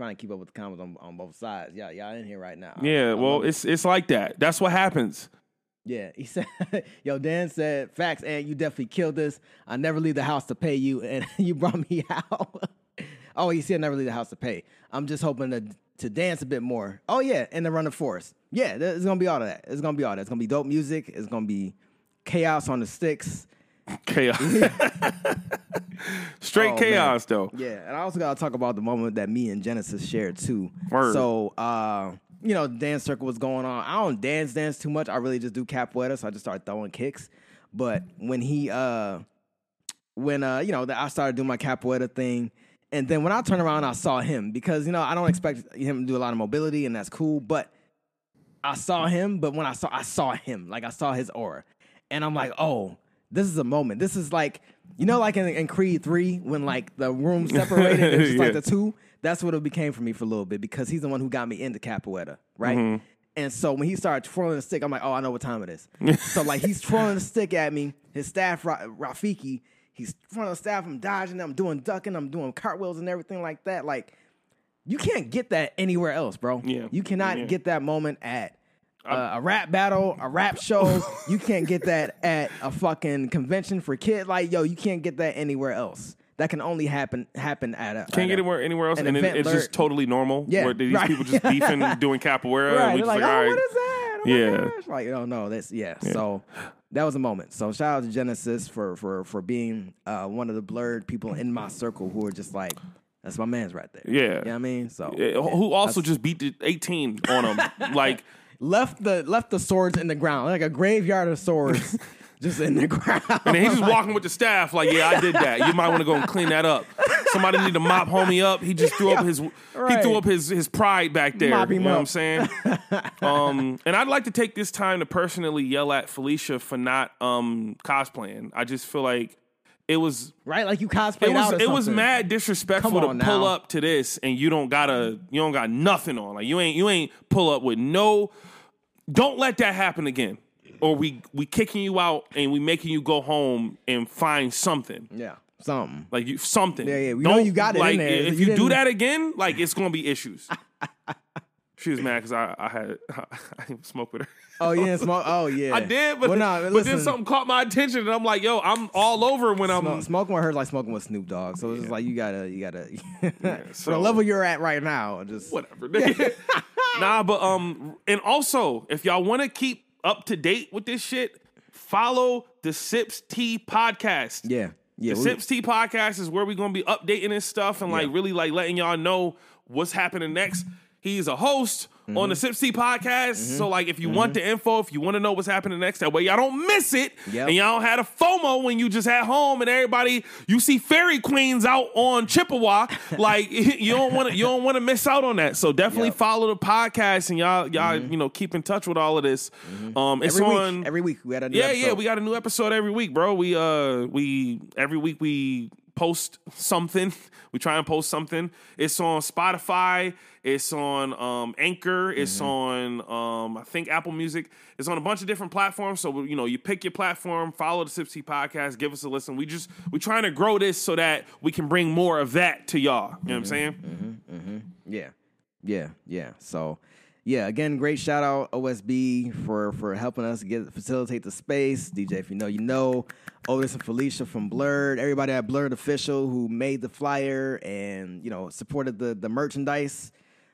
trying to keep up with the comments on, on both sides. Yeah, y'all in here right now. Yeah, I well, it. it's it's like that. That's what happens. Yeah, he said, "Yo, Dan said facts, and you definitely killed this. I never leave the house to pay you, and you brought me out. oh, he said never leave the house to pay. I'm just hoping to to dance a bit more. Oh yeah, and the run of force. Yeah, it's gonna be all of that. It's gonna be all that. It's gonna be dope music. It's gonna be chaos on the sticks. Chaos. Straight Oh, chaos, though. Yeah, and I also gotta talk about the moment that me and Genesis shared too. Word. So, uh, you know, dance circle was going on. I don't dance dance too much. I really just do capoeira, so I just start throwing kicks. But when he, uh, when uh, you know, I started doing my capoeira thing, and then when I turned around, I saw him because you know I don't expect him to do a lot of mobility, and that's cool. But I saw him, but when I saw I saw him, like I saw his aura. And I'm like, oh, this is a moment. This is like, you know, like in, in Creed 3, when like the room separated, and it's just like the two. That's what it became for me for a little bit because he's the one who got me into capoeira, right? Mm-hmm. And so when he started twirling the stick, I'm like, oh, I know what time it is. so like he's twirling the stick at me. His staff, Ra- Rafiki, he's twirling the staff. I'm dodging. I'm doing ducking. I'm doing cartwheels and everything like that. Like you can't get that anywhere else, bro. Yeah. You cannot Yeah. get that moment at uh, a rap battle, a rap show. you can't get that at a fucking convention for kids. Like, yo, you can't get that anywhere else. That can only happen happen at a Can't at get a- anywhere anywhere else, an and it, it's just totally normal. Yeah, where these right. people just beefing, doing capoeira, Right. and we just like, like, oh, all right, what is that? Oh Yeah. gosh. Like, oh no, that's yeah. So that was a moment. So shout out to Genesis for for for being uh, one of the blerd people in my circle who are just like, that's my man's right there. Yeah. You know what I mean? So Yeah, who also just beat the 18 on him. like, left the left the swords in the ground, like a graveyard of swords just in the ground. and then he's just walking with the staff, like, yeah, I did that. You might want to go and clean that up. Somebody need to mop homie up. He just threw up his he threw up his his pride back there. Mop you him know what I'm saying? um, and I'd like to take this time to personally yell at Felicia for not um cosplaying. I just feel like it was right? Like you cosplayed it was out or it was mad disrespectful to on pull now. up to this and you don't gotta you don't got nothing on like you ain't you ain't pull up with no don't let that happen again or we we kicking you out and we making you go home and find something Yeah, something. like you something Yeah, yeah, we know you got it in there. if You you, do that again like it's gonna be issues she was mad because I, I had I didn't smoke with her Oh, didn't smoke. Oh yeah, I did, but, well, nah, but then something caught my attention, and I'm like, "Yo, I'm all over when I'm smoking with her like smoking with Snoop Dogg. So it's just like you gotta, you gotta. for so- the level you're at right now, just whatever. nah, but um, and also if y'all want to keep up to date with this shit, follow the Sips Tea podcast. yeah, yeah. The we- Sips Tea podcast is where we're gonna be updating this stuff and like Yeah. really like letting y'all know what's happening next. He's a host on Mm-hmm. the Sips Tea podcast. So like if you want the info, if you want to know what's happening next, that way y'all don't miss it. Yep. And y'all don't have a FOMO when you just at home and everybody you see fairy queens out on Chippewa. like you don't want to you don't want to miss out on that. So definitely Yep. follow the podcast and y'all y'all you know keep in touch with all of this. Um it's every on week, every week we had a new yeah, episode. yeah, we got a new episode every week, bro. We uh we every week we post something. We try and post something. It's on Spotify, it's on um Anchor, it's Mm-hmm. on um I think Apple Music. It's on a bunch of different platforms. So you know, you pick your platform, follow the Sipsy podcast, give us a listen. We just we trying to grow this so that we can bring more of that to y'all. You know what I'm saying? Mm-hmm. saying? Yeah, yeah, yeah. So yeah, again, great shout out OSB for for helping us get facilitate the space. DJ, if you know, you know. Otis and Felicia from Blerd, everybody at Blerd Official who made the flyer and you know supported the the merchandise.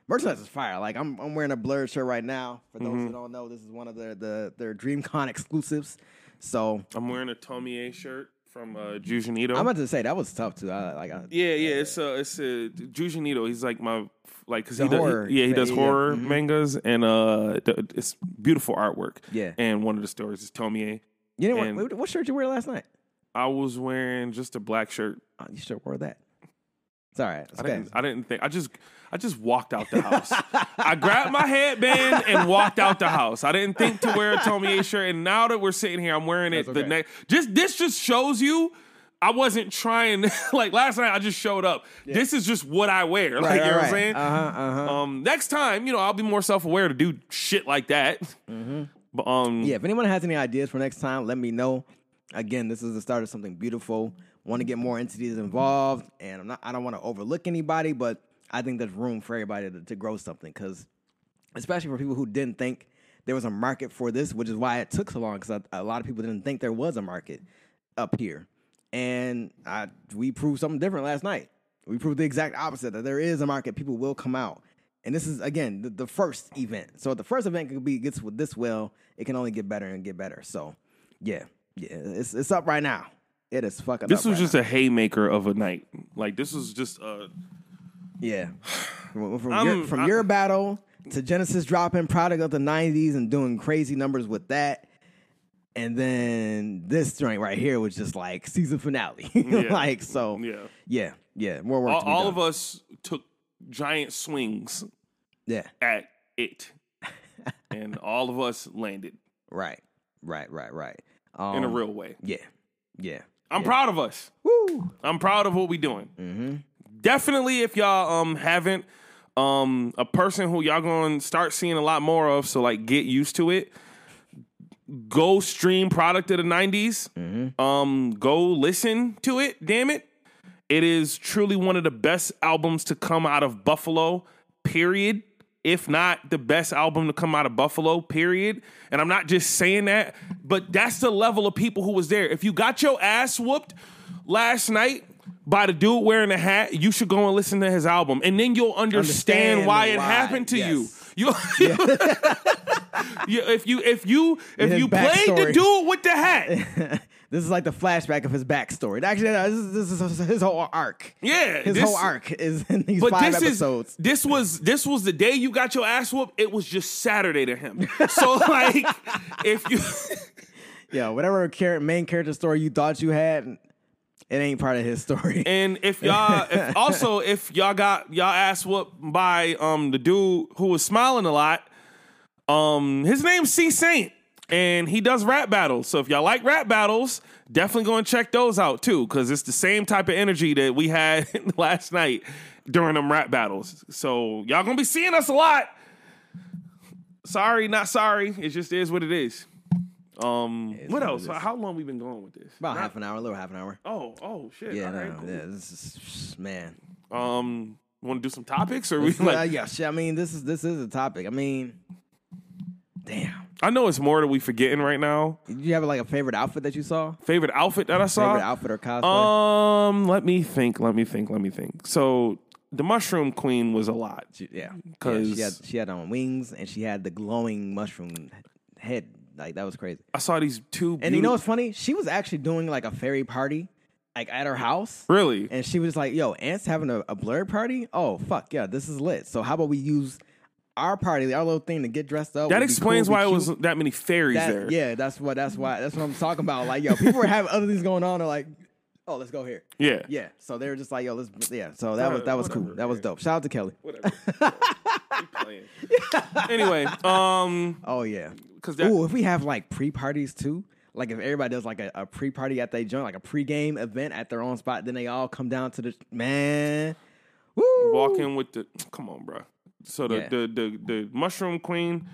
Merchandise is fire. Like I'm I'm wearing a Blerd shirt right now. For those who don't know, this is one of their the their DreamCon exclusives. So I'm wearing a Tomie shirt from uh, Junji Ito. I'm about to say that was tough too. I, like I, yeah, yeah, it's a it's a Junji Ito. He's like my like because he does, horror. yeah he does Yeah, yeah. horror Mhm. mangas and uh the, it's beautiful artwork. Yeah. and one of the stories is Tomie. You know what? What shirt you wear last night? I was wearing just a black shirt. Oh, you should have wore that. It's all right. It's I okay. didn't. I didn't think. I just. I just walked out the house. I grabbed my headband and walked out the house. I didn't think to wear a Tomie shirt, and now that we're sitting here, I'm wearing it. That's The next. Just this just shows you. I wasn't trying. like last night, I just showed up. This is just what I wear. Like you know what I'm saying. Uh huh. Uh huh. Um, next time, you know, I'll be more self aware to do shit like that. But um, Yeah, if anyone has any ideas for next time, let me know. Again, this is the start of something beautiful. Want to get more entities involved, and I'm not. I don't want to overlook anybody, but I think there's room for everybody to, to grow something. Because, especially for people who didn't think there was a market for this, which is why it took so long. Because a, a lot of people didn't think there was a market up here, and I, we proved something different last night. We proved the exact opposite that there is a market. People will come out. And this is again the, the first event. So if the first event could be gets with this well, it can only get better and get better. So yeah, yeah, it's it's up right now. It is fucking. this was right just a haymaker of a night. Like this was just uh now. Yeah. From, from your, from your battle to Genesis dropping product of the '90s and doing crazy numbers with that, and then this joint right here was just like season finale. like so, yeah. yeah, yeah. More work. All, all of us took giant swings Yeah. at it, and all of us landed Right. Right. Right. Right. Um, in a real way. Yeah. Yeah. I'm proud of us. Woo. I'm proud of what we're doing. Mm-hmm. Definitely, if y'all um haven't um a person who y'all gonna start seeing a lot more of, so like get used to it. Go stream product of the '90s. Mm-hmm. Um, go listen to it. Damn it, it is truly one of the best albums to come out of Buffalo. Period. If not the best album to come out of Buffalo, period. And I'm not just saying that, but that's the level of people who was there. If you got your ass whooped last night by the dude wearing a hat, you should go and listen to his album, and then you'll understand, Understand why it why, happened to yes. you. You, Yeah, if you if you if His you played the dude with the hat, this is like the flashback of his backstory. Actually, no, this is, this is his whole arc. yeah, His this- whole arc is in these But five this episodes. is this was this was the day you got your ass whooped. It was just Saturday to him. So like, if you yeah, whatever main character story you thought you had, it ain't part of his story. and if y'all if also if y'all got y'all ass whooped by um the dude who was smiling a lot, um his name's C Saint. And he does rap battles. So if y'all like rap battles, definitely go and check those out too. Cause it's the same type of energy that we had last night during them rap battles. So y'all gonna be seeing us a lot. Sorry, not sorry. It just is what it is. Um, It's what what else? is. How long we been going with this? About Not- half an hour, a little half an hour. Oh, oh shit. Yeah, All no, right, cool. yeah, this is man. Um, want to do some topics or we Uh, yeah, shit, I mean, this is this is a topic. I mean, damn. I know it's more that we forgetting right now. Did you have like a favorite outfit that you saw? Favorite outfit that I saw. Favorite outfit or cosplay? Um, let me think. Let me think. Let me think. So the Mushroom Queen was a lot. She- yeah, yeah, 'cause- she had she had on wings and she had the glowing mushroom head. Like that was crazy. I saw these two. And you know what's funny? She was actually doing like a fairy party, like at her house. really? And she was like, "Yo, Ant's having a, a blerd party. Oh fuck yeah, this is lit. So how about we use our party, our little thing to get dressed up? that explains cool, why it was that many fairies That- there. Yeah, that's what that's why that's what I'm talking about. Like, yo, people were having other things going on. They're like, oh, let's go here. Yeah. Yeah. So they were just like, yo, let's yeah. So that was that was cool. Whatever, That was yeah. dope. Shout out to Kelly. Whatever. We playing. anyway, um, Oh yeah. because that Ooh, if we have like pre parties too. Like if everybody does like a, a pre party at their joint, like a pre game event at their own spot, then they all come down to the man. Woo! walk in with the come on, bro. So the Yeah. the, the the Mushroom Queen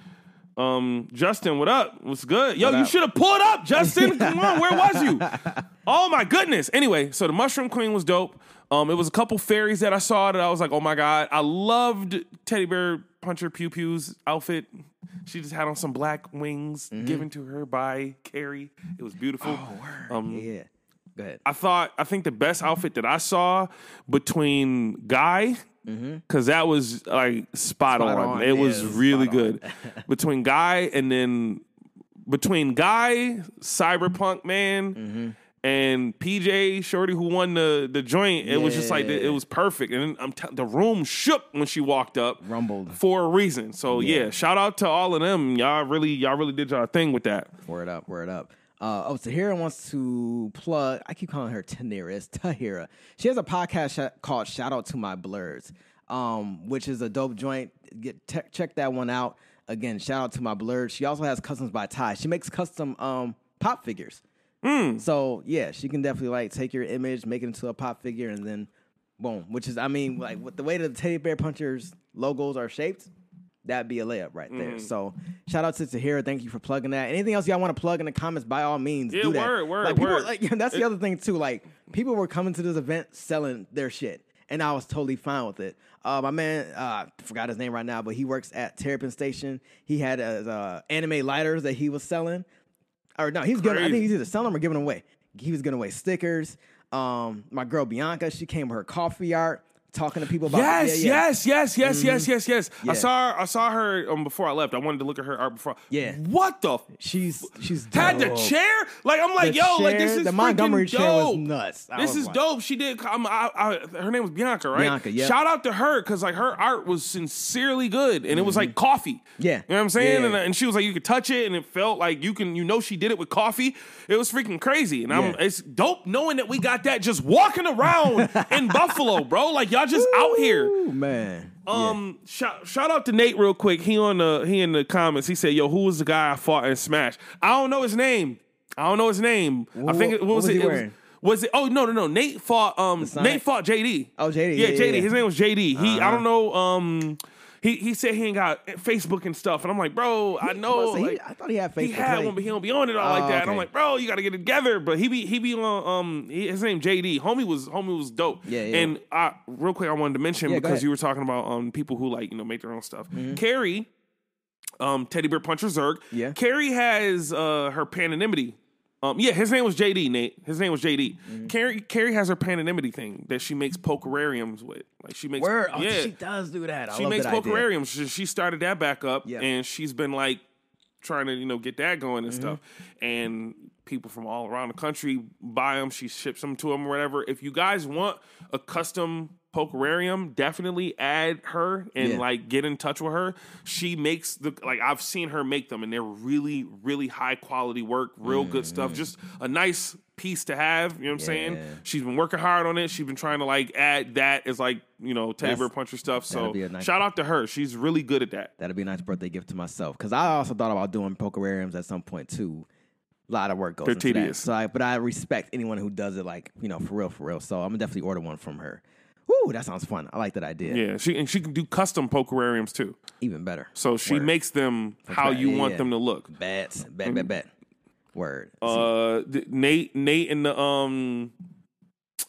Um, Justin, what up? What's good? Yo, What you should have pulled up, Justin. Come on, where was you? Oh my goodness. Anyway, so the Mushroom Queen was dope. Um, it was a couple fairies that I saw that I was like, oh my god, I loved Teddy Bear Puncher Pew Pew's outfit. She just had on some black wings Mm-hmm. given to her by Carrie. It was beautiful. Um, Yeah, yeah. Go ahead. I thought I think the best outfit that I saw between Guy because that was like spot, Mm-hmm. Spot on. on, It was really good between Guy and then between Guy Cyberpunk man. Mm-hmm. And PJ Shorty, who won the the joint, it was just like it was perfect, and I'm t- the room shook when she walked up, Rumbled. for a reason. So yeah. shout out to all of them. Y'all really, y'all really did y'all thing with that. Word up, word up. Uh, oh, Tahira wants to plug. I keep calling her Tanira. It's Tahira. She has a podcast sh- called "Shout Out to My Blerds," um, which is a dope joint. Get te- check that one out. Again, shout out to my blerds. She also has customs by Ty. She makes custom um, pop figures. So yeah, she can definitely like take your image, make it into a pop figure, and then boom. Which is, I mean, like with the way that the teddy bear punchers logos are shaped, that'd be a layup right there. So shout out to Tahira. Thank you for plugging that. Anything else y'all want to plug in the comments? By all means, Yeah, do that. word, word, like, people, word. Like, that's the other thing too. Like people were coming to this event selling their shit. And I was totally fine with it. Uh, my man, uh, forgot his name right now, but he works at Terrapin Station. He had uh, uh, anime lighters that he was selling or no, he's giving. I think he's either selling them or giving them away. He was giving away stickers. Um, my girl Bianca, she came with her coffee art, talking to people about. Yes, yeah, yeah. yes, yes, yes, yes, yes, yes. I saw her. I saw her um, before I left. I wanted to look at her art before. Yeah. What the? F- She's she's had the chair? Like I'm like, The yo, like this is the Montgomery freaking chair was nuts. I This was is like- dope. She did. I'm, I, I, her name was Bianca, right? Bianca, yeah. Shout out to her because like her art was sincerely good, and it was like coffee. Mm-hmm. Yeah. you know what I'm saying. Yeah. And, and she was like, you could touch it, and it felt like you can. You know, she did it with coffee. It was freaking crazy, and I'm. It's dope knowing that we got that just walking around in Buffalo, bro. Like y'all just out here. Ooh, man. Um, shout, shout out to Nate real quick. He on the he in the comments. He said, "Yo, who was the guy I fought in Smash? I don't know his name. I don't know his name. I think it, what, what was, was it? It was, was it? Oh no, no, no. Nate fought. Um, Nate fought JD. Oh, JD, Yeah, yeah, JD. yeah. His name was JD. He. I Uh-huh. don't know. Um, he he said he ain't got Facebook and stuff, and I'm like, bro, I know. He- like, I thought he had Facebook. he had one, but he don't be on it all like Oh, that. And I'm like, bro, you got to get it together. But he be he be on um he, his name JD. Homie was homie was dope. Yeah, yeah. And I real quick, I wanted to mention Yeah, because you were talking about um people who like you know make their own stuff. Mm-hmm. Carrie, um Teddy Bear Puncher Zerg. Yeah. Carrie has uh her panonymity. Um, yeah, his name was JD. Nate. His name was JD. Mm-hmm. Carrie Carrie has her panonymity thing that she makes pokerariums with. Like she makes Word. Oh, yeah she does do that. I she makes that pokerariums. She, she started that back up, Yeah. and she's been like trying to you know get that going and stuff. Mm-hmm. And people from all around the country buy them. She ships them to them or whatever. If you guys want a custom pokerarium, definitely add her and Yeah. like get in touch with her. She makes the like I've seen her make them, and they're really really high quality work, real good stuff. Just a nice piece to have. You know what I'm saying? Mm-hmm. She's been working hard on it. She's been trying to like add that as like you know teddy bear puncher stuff. So that'd be a nice- shout out to her. She's really good at that. That'd be a nice birthday gift to myself because I also thought about doing pokerariums at some point too. A lot of work goes They're into tedious. that. So, I, but I respect anyone who does it like you know for real, for real. So I'm gonna definitely order one from her. Woo, that sounds fun. I like that idea. Yeah, she and she can do custom pokerariums too. Even better. So she Word. makes them how right. you Yeah, want yeah. them to look. bets, bet, bet, bet. Word. Uh, th- Nate, Nate in the um,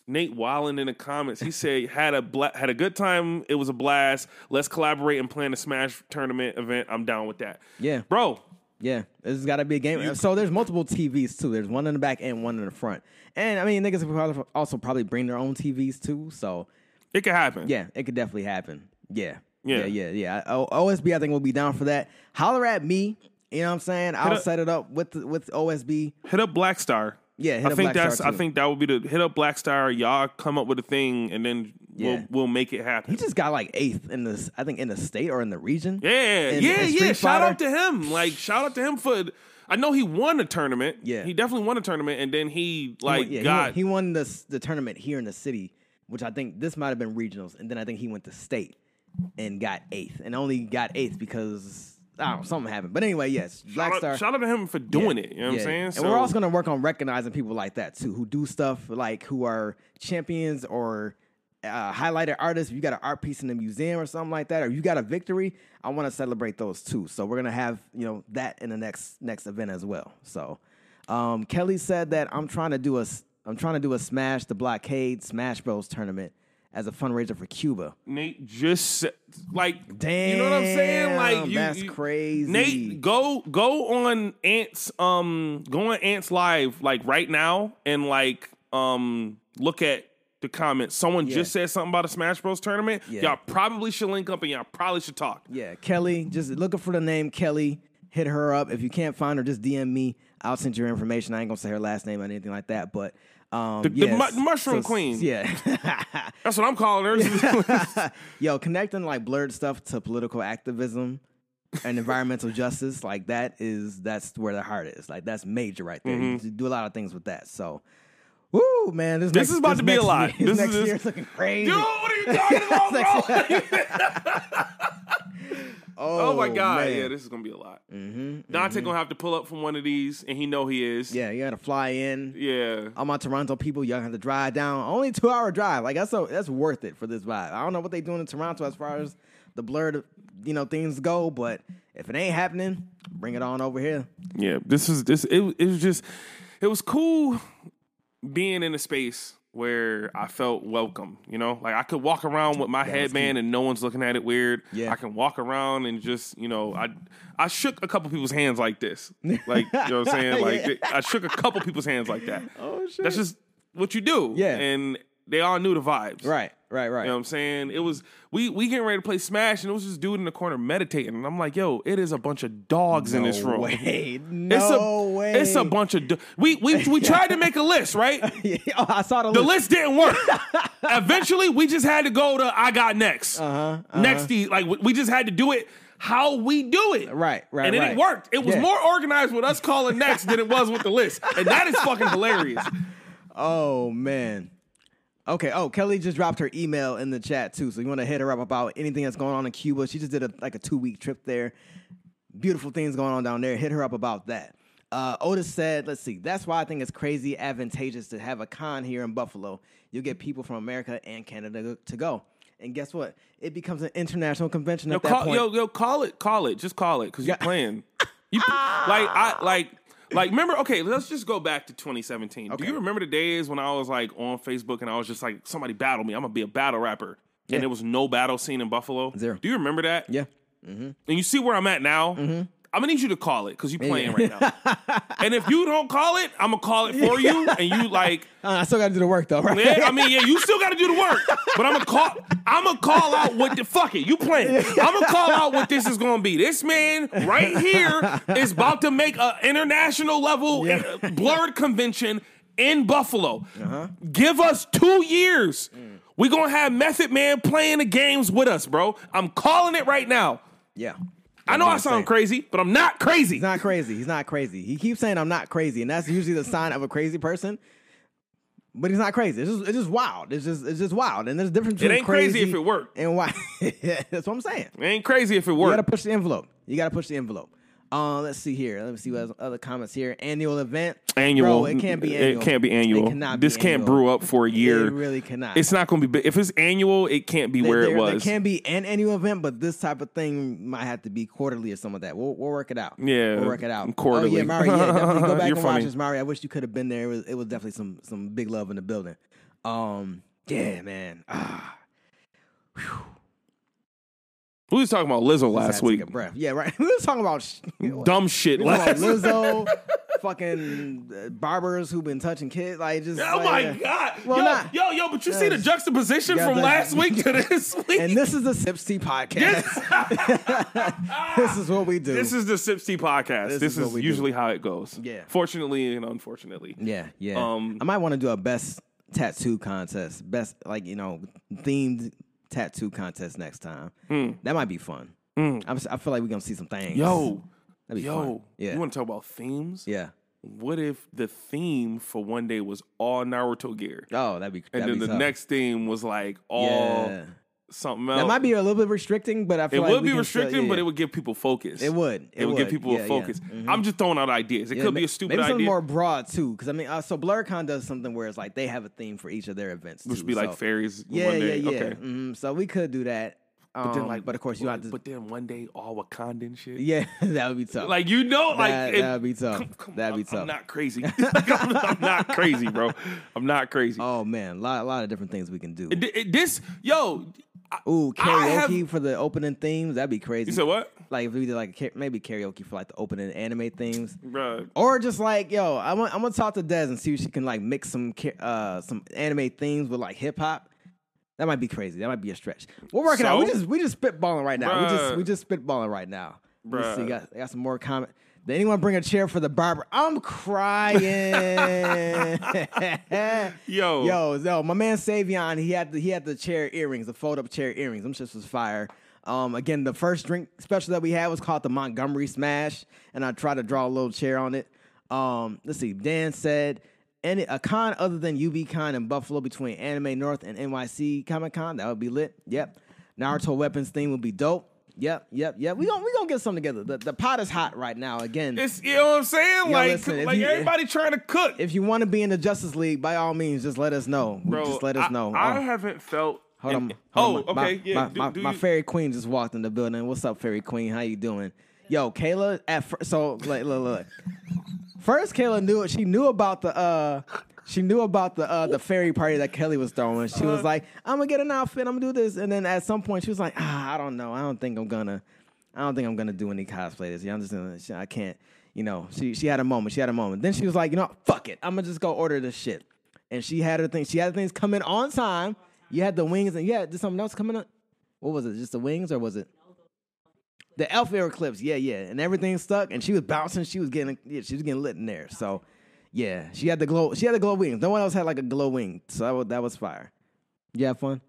Nate Wallen in the comments, he said had a bla- had a good time. It was a blast. Let's collaborate and plan a Smash tournament event. I'm down with that. yeah, bro. yeah. This has got to be a game. so there's multiple TVs too. There's one in the back and one in the front. And I mean, niggas will probably also probably bring their own TVs too. So It could happen. yeah, it could definitely happen. Yeah. Yeah. Yeah, yeah, yeah. O- OSB, I think will be down for that. Holler at me. You know what I'm saying? I'll up- set it up with with OSB. Hit up Black Star. Yeah, hit I up think Black that's. I think that would be the hit up Black Star. Y'all come up with a thing, and then Yeah. we'll we'll make it happen. He just got like eighth in this. I think in the state or in the region. Yeah, in- yeah, in yeah. Shout out to him. Like, shout out to him for. I know he won a tournament. Yeah. he definitely won a tournament, and then he He like won- yeah, he got. won, he won this the tournament here in the city, which I think this might have been regionals, and then I think he went to state and got eighth, and only got eighth because I don't know something happened. But anyway, yes, Black shout, Star. out, shout out to him for doing it. You know what Yeah. I'm saying? And So, we're also gonna work on recognizing people like that too, who do stuff like who are champions or uh, highlighted artist, if you got an art piece in the museum or something like that, or you got a victory, I want to celebrate those too. So we're gonna have you know that in the next next event as well. So um, Kelly said that I'm trying to do a I'm trying to do a Smash the Blockade Smash Bros tournament as a fundraiser for Cuba. Nate just like damn. you know what I'm saying? Like you, that's you- crazy. Nate, go go on Ants um go on Ants live like right now and like um look at the comments. Someone Yeah. just said something about a Smash Bros tournament. Yeah. Y'all probably should link up and y'all probably should talk. Yeah, Kelly. Just looking for the name Kelly. Hit her up. If you can't find her, just DM me. I'll send you her information. I ain't gonna say her last name or anything like that. But um, The- the yes. mu- mushroom queen. Yeah. That's what I'm calling her. Yo, connecting like blerd stuff to political activism and environmental justice, like that is that's where the heart is. Like that's major right there. You do a lot of things with that. So, woo, man, this, Mm-hmm. This next- is about this to be a lot. This this is next just- year's looking crazy. Dude, what are you talking about, bro? oh my god, man. yeah, this is gonna be a lot. Mm-hmm, Dante gonna have to pull up from one of these, and he know he is. Yeah, you gotta fly in. yeah. all my Toronto people, y'all have to drive down. Only two hour drive. Like that's so that's worth it for this vibe. I don't know what they doing in Toronto as far as the blerd, you know, things go, but if it ain't happening, bring it on over here. Yeah, this is this. It, it was just, it was cool being in a space where I felt welcome. You know, like I could walk around with my headband and no one's looking at it weird. Yeah. I can walk around and just, you know, I I shook a couple people's hands like this, like you know what I'm saying. Like Yeah. I shook a couple people's hands like that. Oh shit. That's just what you do. Yeah. and they all knew the vibes. right, right, right. You know what I'm saying? It was we we getting ready to play Smash, and it was this dude in the corner meditating, and I'm like, yo, it is a bunch of dogs in this room. Way. No It's a way. it's a bunch of do- we we we tried to make a list, right? Yeah, oh, I saw the, The list. list didn't work. Eventually, we just had to go to I got next. Uh-huh, Next, the like we- we just had to do it how we do it. Right, right, And it right. worked. It was Yeah. more organized with us calling next than it was with the list, and that is fucking hilarious. Oh man. Okay. Oh, Kelly just dropped her email in the chat too. So you want to hit her up about anything that's going on in Cuba? She just did a like a two week trip there. Beautiful things going on down there. Hit her up about that. Uh, Otis said, "Let's see. That's why I think it's crazy advantageous to have a con here in Buffalo. You'll get people from America and Canada to go, and guess what? It becomes an international convention Yo, at that call, point. yo, yo, call it, call it, just call it, because you're playing. You like, I like, like. Remember? Okay, let's just go back to 2017. Do you remember the days when I was like on Facebook and I was just like, somebody battle me. I'm gonna be a battle rapper, Yeah. and there was no battle scene in Buffalo. Zero. Do you remember that? yeah. And you see where I'm at now. Mm-hmm. I'm gonna need you to call it because you're playing Yeah. right now. and if you don't call it, I'm gonna call it for you. And you like, Uh, I still got to do the work though, right? yeah, I mean, yeah, you still got to do the work, but I'm gonna call. I'm gonna call out what the fuck it. You playing? I'm gonna call out what this is gonna be. This man right here is about to make an international level Yeah. uh, blerd convention in Buffalo. Uh-huh. Give us two years. Mm. We gonna have Method Man playing the games with us, bro. I'm calling it right now. yeah. I know I That's what I'm sound saying. crazy, but I'm not crazy. He's not crazy. He's not crazy. He keeps saying I'm not crazy, and that's usually the sign of a crazy person. But he's not crazy. It's just, it's just wild. It's just it's just wild. And there's a difference between it ain't crazy crazy if it worked. And why? that's what I'm saying. It ain't crazy if it worked. You gotta push the envelope. You gotta push the envelope. Uh, let's see here. Let me see what other comments here. Annual event. annual. Bro, it can't be annual. It can't be annual. It cannot be this can't brew up for a year. It really cannot. It's not going to be. If it's annual, it can't be There- where there, it was. It can be an annual event, but this type of thing might have to be quarterly or some of that. We'll, we'll work it out. Yeah, we'll work it out. quarterly. Oh yeah, Mari. Yeah, definitely go back You're and funny. watch this, Mari. I wish you could have been there. It was, it was definitely some some big love in the building. Um, yeah, man. Ah, we was talking about Lizzo last week. Take a breath. Yeah, right. We was talking about Dumb shit. We was talking Last. about Lizzo, fucking uh, barbers who've been touching kids. Like just. Oh like, my uh, god! Well, yo, not- yo, yo! But you see the juxtaposition from but- last week to this week. And this is the Sips Tea podcast. this is what we do. This is the Sips Tea podcast. This, This is is, we do. usually how it goes. Yeah. Fortunately and unfortunately. Yeah, yeah. Um, I might want to do a best tattoo contest, best like you know themed tattoo contest next time. Mm. That might be fun. Mm. I'm, s- I feel like we're gonna see some things. Yo, That'd be yo. fun. Yeah, You want to talk about themes? yeah. What if the theme for one day was all Naruto gear? Oh, that'd be. And that'd then be the tough. next theme was like all Yeah. Something else. That might be a little bit restricting, but I It like would be can still- restricting, but it would give people focus. It would. It, would, give people Yeah, a yeah. focus. Mhm. I'm just throwing out ideas. It Yeah, could be a stupid maybe something idea, more broad too, because I mean, uh, so BlerdCon does something where it's like they have a theme for each of their events, which too, would be like fairies. Yeah, one day. yeah, yeah. Okay. Mhm, So we could do that. Um, But then, like, but of course, you have to. But then one day, all Wakandan shit. yeah, that would be tough. Like you know, like that, it- that'd be tough. come- come that'd on, be tough. I'm not crazy. Like, I'm, I'm not crazy, bro. I'm not crazy. oh man, a lot, a lot of different things we can do. It- it- this, yo, Ooh, I have- karaoke for the opening themes. That'd be crazy. you said what, Like if we did like maybe karaoke for like the opening anime themes. Or just like, yo, I'm gonna, I'm gonna talk to Des and see if she can like mix some uh some anime themes with like hip hop. That might be crazy. That might be a stretch. We're working out. We So? just we just spitballing right now. We just we just spitballing right now. Let's see. Got got some more comment. Did anyone bring a chair for the barber? I'm crying. Yo, Yo, yo, my man Savion, he had the he had the chair earrings, the fold up chair earrings. Them shits was fire. Um, again, the first drink special that we had was called the Montgomery Smash, and I tried to draw a little chair on it. Um, let's see. Dan said, any a con other than UB Con in Buffalo between Anime North and NYC Comic Con that would be lit. Yep. Naruto weapons theme would be dope. Yep, yep, yep. We gonna we gonna get something together. The, the pot is hot right now. Again, it's you know what I'm saying. Yo, like, listen, like you- everybody trying to cook, if you want to be in the Justice League, by all means, just let us know. bro. just let us I- know. I, Oh. haven't felt. Hold on. oh, on. My- okay, my, yeah. My, do- my, do my fairy queen just walked in the building. What's up, fairy queen? How you doing? Yo, Kayla. At first, so like, look, look. First, Kayla knew she knew about the uh, she knew about the uh, the fairy party that Kelly was throwing. She was like, "I'm gonna get an outfit. I'm gonna do this." And then at some point, she was like, "Ah, I don't know. I don't think I'm gonna. I don't think I'm gonna do any cosplay this year. I'm just gonna. I can't. You know." She she had a moment. She had a moment. Then she was like, "You know, fuck it. I'm gonna just go order this shit." And she had her thing. She had things coming on time. You had the wings, and yeah, had something else coming up. What was it? Just the wings, or was it? The elf air eclipse, yeah, yeah, and everything stuck, and she was bouncing. She was getting, yeah, she was getting lit in there. So, yeah, she had the glow. She had the glow wings. No one else had like a glow wing, so that was, that was fire. You have fun.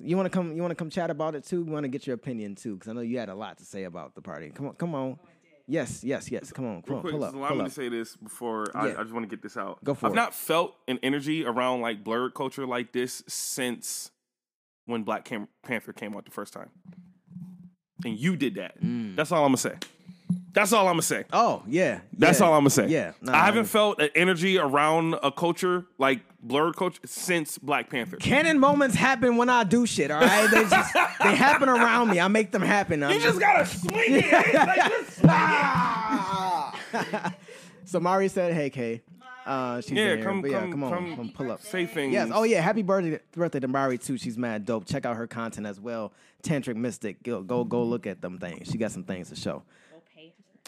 You want to come? You want to come chat about it too? We want to get your opinion too, because I know you had a lot to say about the party. Come on, come on. Yes, yes, yes. Come on, come Real on, quick, pull up, allow pull me up. to say this before I, Yeah. I just want to get this out. Go for I've it. not felt an energy around like blerd culture like this since when Black Cam- Panther came out the first time, and you did that. Mm. That's all I'm gonna say. That's all I'm gonna say. Oh yeah, That's yeah, all I'm gonna say. Yeah, Nah, I haven't felt an energy around a culture like blerd culture since Black Panther. Canon moments happen when I do shit. All right, they just they happen around me. I make them happen. I'm You just gotta swing it. like, just- So Mari said, "Hey, Kay." Uh, she's Yeah, there. come- yeah, come- come on, come- come pull up. Say things. Yes. Oh yeah. Happy birthday, birthday to Mari too. She's mad dope. Check out her content as well. Tantric Mystic. Go go go look at them things. She got some things to show.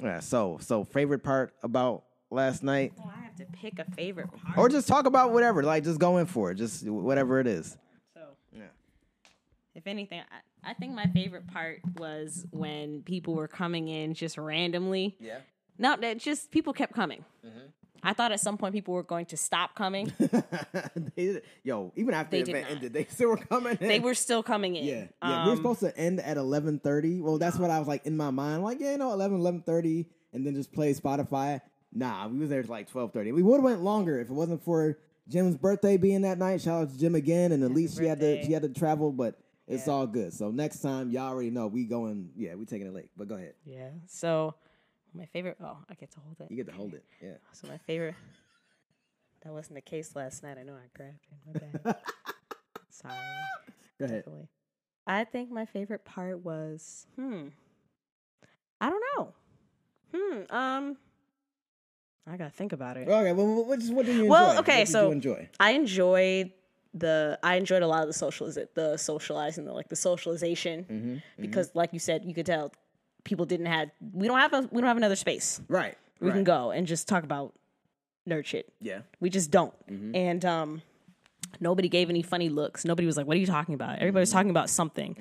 Go pay. Yeah. So so favorite part about last night, Oh, I have to pick a favorite part. or just talk about whatever. Like just go in for it. Just whatever it is. so, Yeah. if anything, I, I think my favorite part was when people were coming in just randomly. Yeah. No, that just people kept coming. Mm-hmm. I thought at some point people were going to stop coming. they, yo, even after They the event not. ended, they still were coming. In. they were still coming in. Yeah, yeah. we were Um, supposed to end at eleven thirty. Well, that's what I was like in my mind. Like, yeah, you know, 11, 11.30, and then just play Spotify. Nah, we was there till like twelve thirty. We would have went longer if it wasn't for Jim's birthday being that night. Shout out to Jim again, and at least she had to she had to travel, but it's Yeah. all good. So next time, y'all already know we going. Yeah, we taking it late. But go ahead, Yeah. So my favorite. Oh, I get to hold it. you get to hold it. Yeah. So my favorite. That wasn't the case last night. I know I grabbed it. My bad. Sorry. Go ahead. Definitely. I think my favorite part was hmm. I don't know. Hmm. Um. I gotta think about it. Okay. Well, what, what, what did you enjoy? Well, okay, What did so- you enjoy. I enjoyed the. I enjoyed a lot of the socializ the socializing, the like the socialization, Mm-hmm, because like you said, you could tell people didn't have. We don't have a. We don't have another space. Right. We right. can go and just talk about nerd shit. Yeah. We just don't. Mm-hmm. And um, nobody gave any funny looks. Nobody was like, "What are you talking about?" Everybody was talking about something.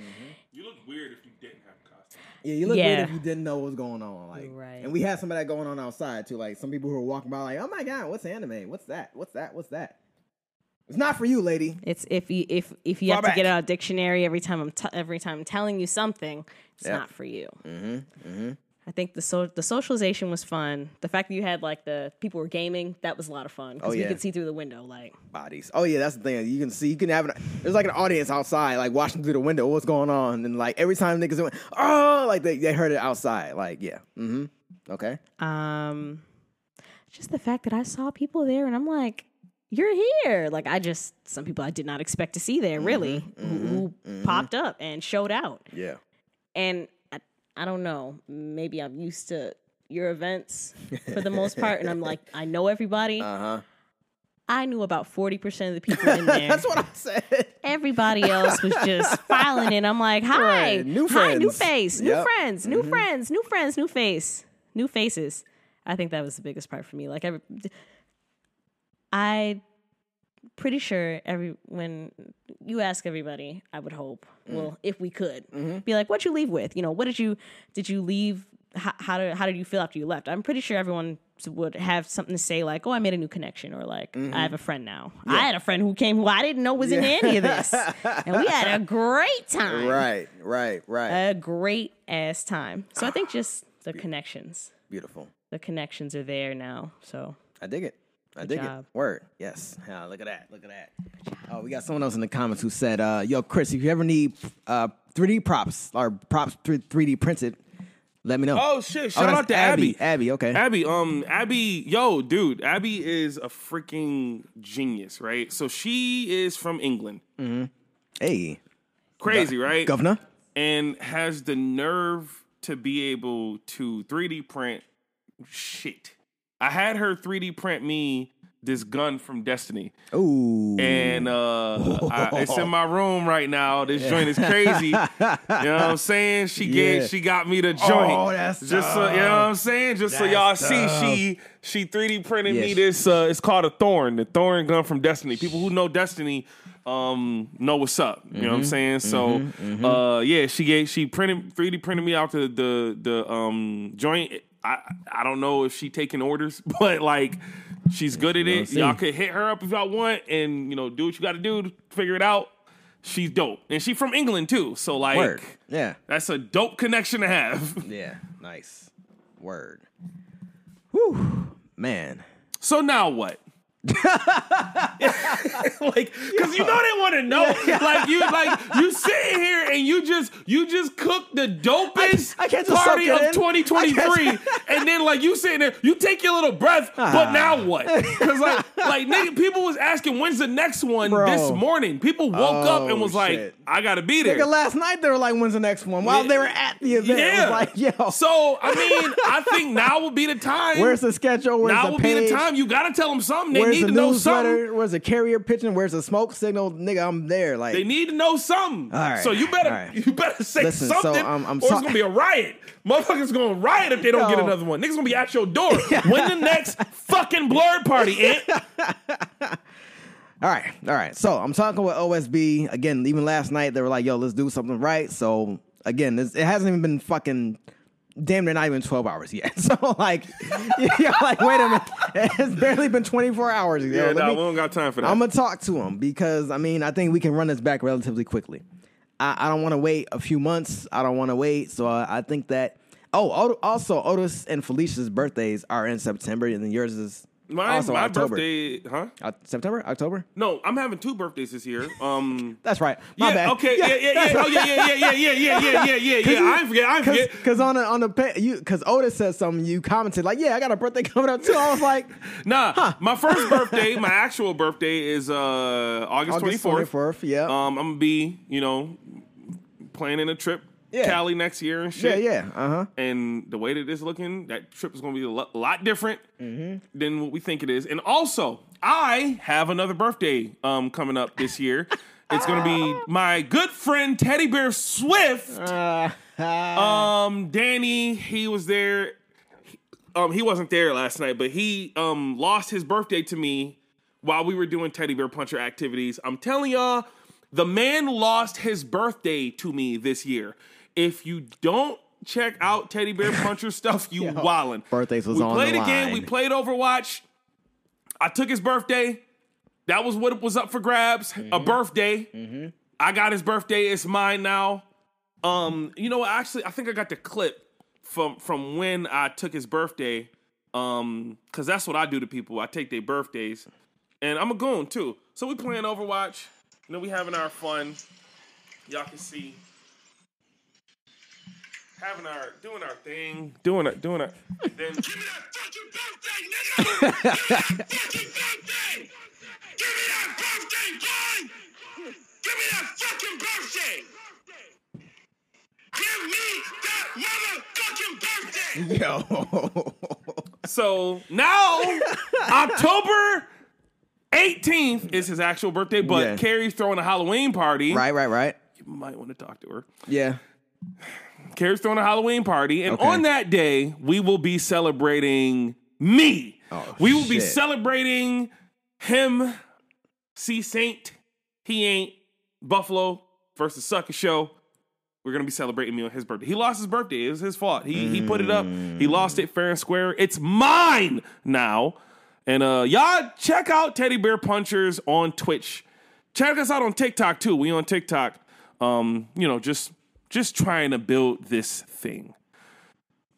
You look weird if you didn't have a costume. Yeah, you look Yeah. weird if you didn't know what was going on. Like, Right. and we had some of that going on outside too. Like some people who were walking by, like, "Oh my god, what's anime? What's that? What's that? What's that?" It's not for you, lady. It's if you if if you Far have to get out a dictionary every time I'm t- every time I'm telling you something, it's Yeah. not for you. Mm-hmm. Mm-hmm. I think the so the socialization was fun. The fact that you had like the people were gaming, that was a lot of fun because Oh, we yeah. could see through the window. Like, bodies. Oh yeah, that's the thing. You can see, you can have an, there's like an audience outside, like watching through the window, what's going on, and like every time niggas went, oh, like they, they heard it outside. Like yeah, mm-hmm. Okay. um, just the fact that I saw people there, and I'm like, you're here. Like, I just some people I did not expect to see there, really, who, who popped up and showed out. Yeah. And I, I don't know maybe i'm used to your events for the most part and i'm like i know everybody Uh huh. i knew about 40% of the people in there That's what I said. everybody else was just filing in i'm like hi Right, new hi new friends. face new Yep. Mm-hmm. friends new friends new friends new face new faces i think that was the biggest part for me like every i pretty sure every when you ask everybody, I would hope. Mm. Well, if we could Mm-hmm. be like, "What you leave with?" You know, what did you did you leave? How, how did how did you feel after you left? I'm pretty sure everyone would have something to say like, "Oh, I made a new connection," or like, Mm-hmm. "I have a friend now." I had a friend who came who I didn't know was in any of this, and we had a great time. Right. Right. Right. a great ass time. So I think just the connections, Beautiful. the connections are there now. So I dig it. I dig job. it. Word. Yes. Yeah, look at that. Look at that. Oh, we got someone else in the comments who said, uh, "Yo, Chris, if you ever need uh, 3D props or props 3D printed, let me know." Oh shit! Shout that's out to Abby. Abby. Okay. Abby, um, Abby, yo, dude, Abby is a freaking genius, right? So she is from England, Hey, crazy, right? governor. and has the nerve to be able to 3D print shit. I had her 3D print me this gun from Destiny. Ooh. And uh I, it's in my room right now. This joint is crazy. you know what I'm saying? She Yeah. gave she got me the joint. Oh, that's just so you know what I'm saying? Just so y'all see she she 3D printed me this uh it's called a thorn, the thorn gun from Destiny. People who know Destiny um know what's up. You know what I'm saying? So uh yeah, she gave she printed 3D printed me out the the the um joint. I I don't know if she taking orders, but like she's good at it. Y'all could hit her up if y'all want and you know do what you got to do to figure it out. She's dope, and she from England too. So like, Word. Yeah. that's a dope connection to have. Yeah. Nice. Word. Whew. Man. So now what? like, cause you know they want to know. Like you, like you sitting here and you just you just cook the dopest I can't party of in. 2023, and then like you sitting there, you take your little breath, Ah. but now what? Cause like like nigga, people was asking when's the next one Bro. this morning. People woke up and Oh, was like, shit. I gotta be there. Nigga, last night they were like, "When's the next one?" While they were at the event, was like, "Yo, So I mean, I think now would be the time. where's the schedule? Where's now the would page? be the time. You gotta tell them something. They Where's need the to know something. Where's the carrier pigeon? Where's the smoke signal? Nigga, I'm there. Like, They need to know something. All right. So you better right. you better say Listen, so something, I'm- I'm or it's gonna be a riot. Motherfuckers gonna riot if they don't get another one. Niggas gonna be at your door. when the next fucking blerd party, Ant? All right, all right. So I'm talking with OSB again. Even last night, they were like, "Yo, let's do something right." So again, this, it hasn't even been fucking damn near not even 12 hours yet. So like, yeah, like wait a minute, it's barely been 24 hours. Yo, Yeah, Let nah, we don't got time for that. I'm gonna talk to him because I mean I think we can run this back relatively quickly. I, I don't want to wait a few months. I don't want to wait. So I, I think that. Oh, also Otis and Felicia's birthdays are in September, and then yours is my also my October. birthday, huh? Uh, September, October. No, I'm having two birthdays this year. Um. That's right. My yeah, bad. okay, yeah, yeah, yeah, oh, yeah, yeah, yeah, yeah, yeah, yeah, yeah, yeah, yeah, yeah. I forget, I forget. Because on the on the you because Otis said something, you commented like, "Yeah, I got a birthday coming up too." I was like, Nah, my first birthday, my actual birthday is uh August August 24th. 24th, yeah. Um, I'm gonna be, you know, planning a trip Yeah. Cali next year and yeah, shit. yeah, uh huh. And the way that it's looking, that trip is gonna be a lo- lot different Mm-hmm. than what we think it is. And also, I have another birthday um coming up this year. It's gonna be my good friend Teddy Bear Swift. Uh, Um, Danny, he was there. Um, he wasn't there last night, but he um lost his birthday to me while we were doing teddy bear puncher activities. I'm telling y'all, the man lost his birthday to me this year. If you don't check out teddy bear puncher stuff, you wildin'. Birthdays was we on played the a game. We played Overwatch. I took his birthday. That was what was up for grabs. Mm-hmm. A birthday. I got his birthday. It's mine now. Um, you know? Actually, I think I got the clip from from when I took his birthday, um, because that's what I do to people. I take their birthdays, and I'm a goon too. So we playing Overwatch. You know, we having our fun. Y'all can see having our doing our thing, doing it, doing it. Then Give me that fucking birthday, nigga! Give me that fucking birthday! Give me that birthday, boy! Give me that fucking birthday! Give me that motherfucking birthday! Yo. so now October 18th is his actual birthday, but Yeah. Carrie's throwing a Halloween party. right, right, right. You might want to talk to her. Yeah. Carrie's throwing a Halloween party, and Okay. on that day, we will be celebrating me. Oh, we will be celebrating him, C Saint. He ain't Buffalo versus Sucker Show. We're gonna be celebrating me on his birthday. He lost his birthday. It was his fault. He he put it up. He lost it fair and square. It's mine now. And uh y'all check out Teddy Bear Punchers on Twitch. Check us out on TikTok too. We on TikTok. Um, you know, just just trying to build this thing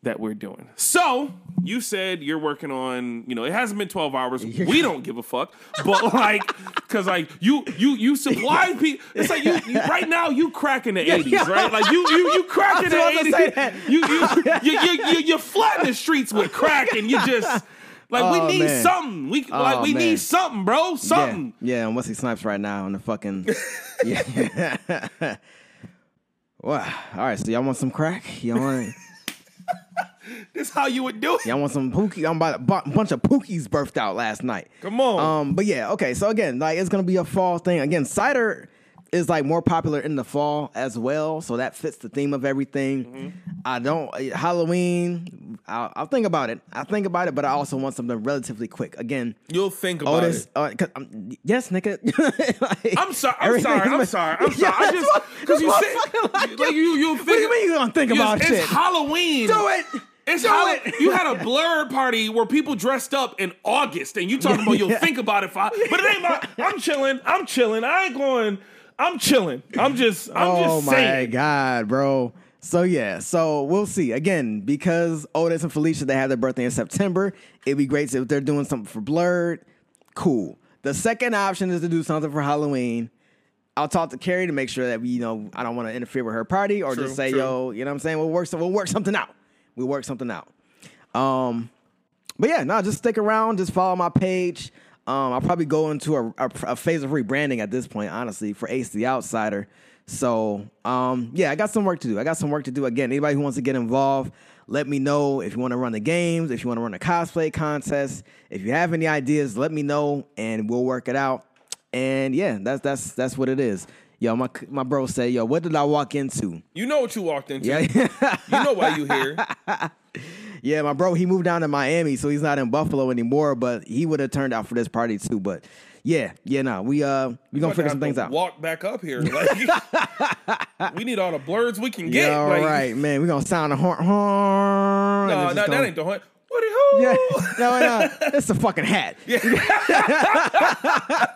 that we're doing. So you said you're working on, you know, it hasn't been 12 hours. We don't give a fuck. But like, cause like you you you supply people. It's like you, you right now you crack in the 80s, right? Like you you you crack in the I was about to say 80s. that. You you you you you you flooding the streets with crack and you just like Oh, we need man. something. We like Oh, we man. need something, bro. Yeah. Something. Yeah, and Wesley Snipes right now on the fucking. yeah. Wow. All right, so y'all want some crack? Y'all want This how you would do it. y'all want some pookie? I'm about a bu- bunch of pookies birthed out last night. Come on. Um, but yeah, okay. So again, like it's gonna be a fall thing. Again, cider is like more popular in the fall as well, so that fits the theme of everything. Mm-hmm. I don't uh, Halloween. I'll, I'll think about it. I think about it, but I also want something relatively quick. Again, You'll think about Otis. it. Uh, um, yes, nigga. Like, I'm sorry. I'm sorry. I'm sorry. I'm sorry. I just because you said like, like you you think What do you mean you gonna think about it's shit? Halloween. Do it. It's it. You had a blerd party where people dressed up in August, and you talking about you'll Yeah. think about it. For, but it ain't my. I'm chilling. I'm chilling. I ain't going. I'm chilling. I'm just. I'm oh just my saying. god, bro. So yeah, so we'll see. Again, because Otis and Felicia they have their birthday in September, it'd be great if they're doing something for Blerd. Cool. The second option is to do something for Halloween. I'll talk to Carrie to make sure that we, you know, I don't want to interfere with her party or True, just say, true. yo, you know what I'm saying? We'll work, we'll work something out. We'll work something out. Um, but yeah, no, just stick around. Just follow my page. Um, I'll probably go into a, a, a phase of rebranding at this point, honestly, for Ace the Outsider. So, um, yeah, I got some work to do. I got some work to do. Again, anybody who wants to get involved, let me know if you want to run the games, if you want to run a cosplay contest. If you have any ideas, let me know, and we'll work it out. And yeah, that's that's that's what it is. Yo, my my bro said, yo, what did I walk into? You know what you walked into. Yeah. You know why you here. Yeah, my bro, he moved down to Miami, so he's not in Buffalo anymore. But he would have turned out for this party too. But yeah, yeah, no, we uh we gonna figure some things out. Walk back up here. Like, we need all the blerds we can get. Yeah, all like, right, man. We gonna sound a horn. horn No, no, that ain't the hunt. What who? Yeah, no, no, it's a fucking hat.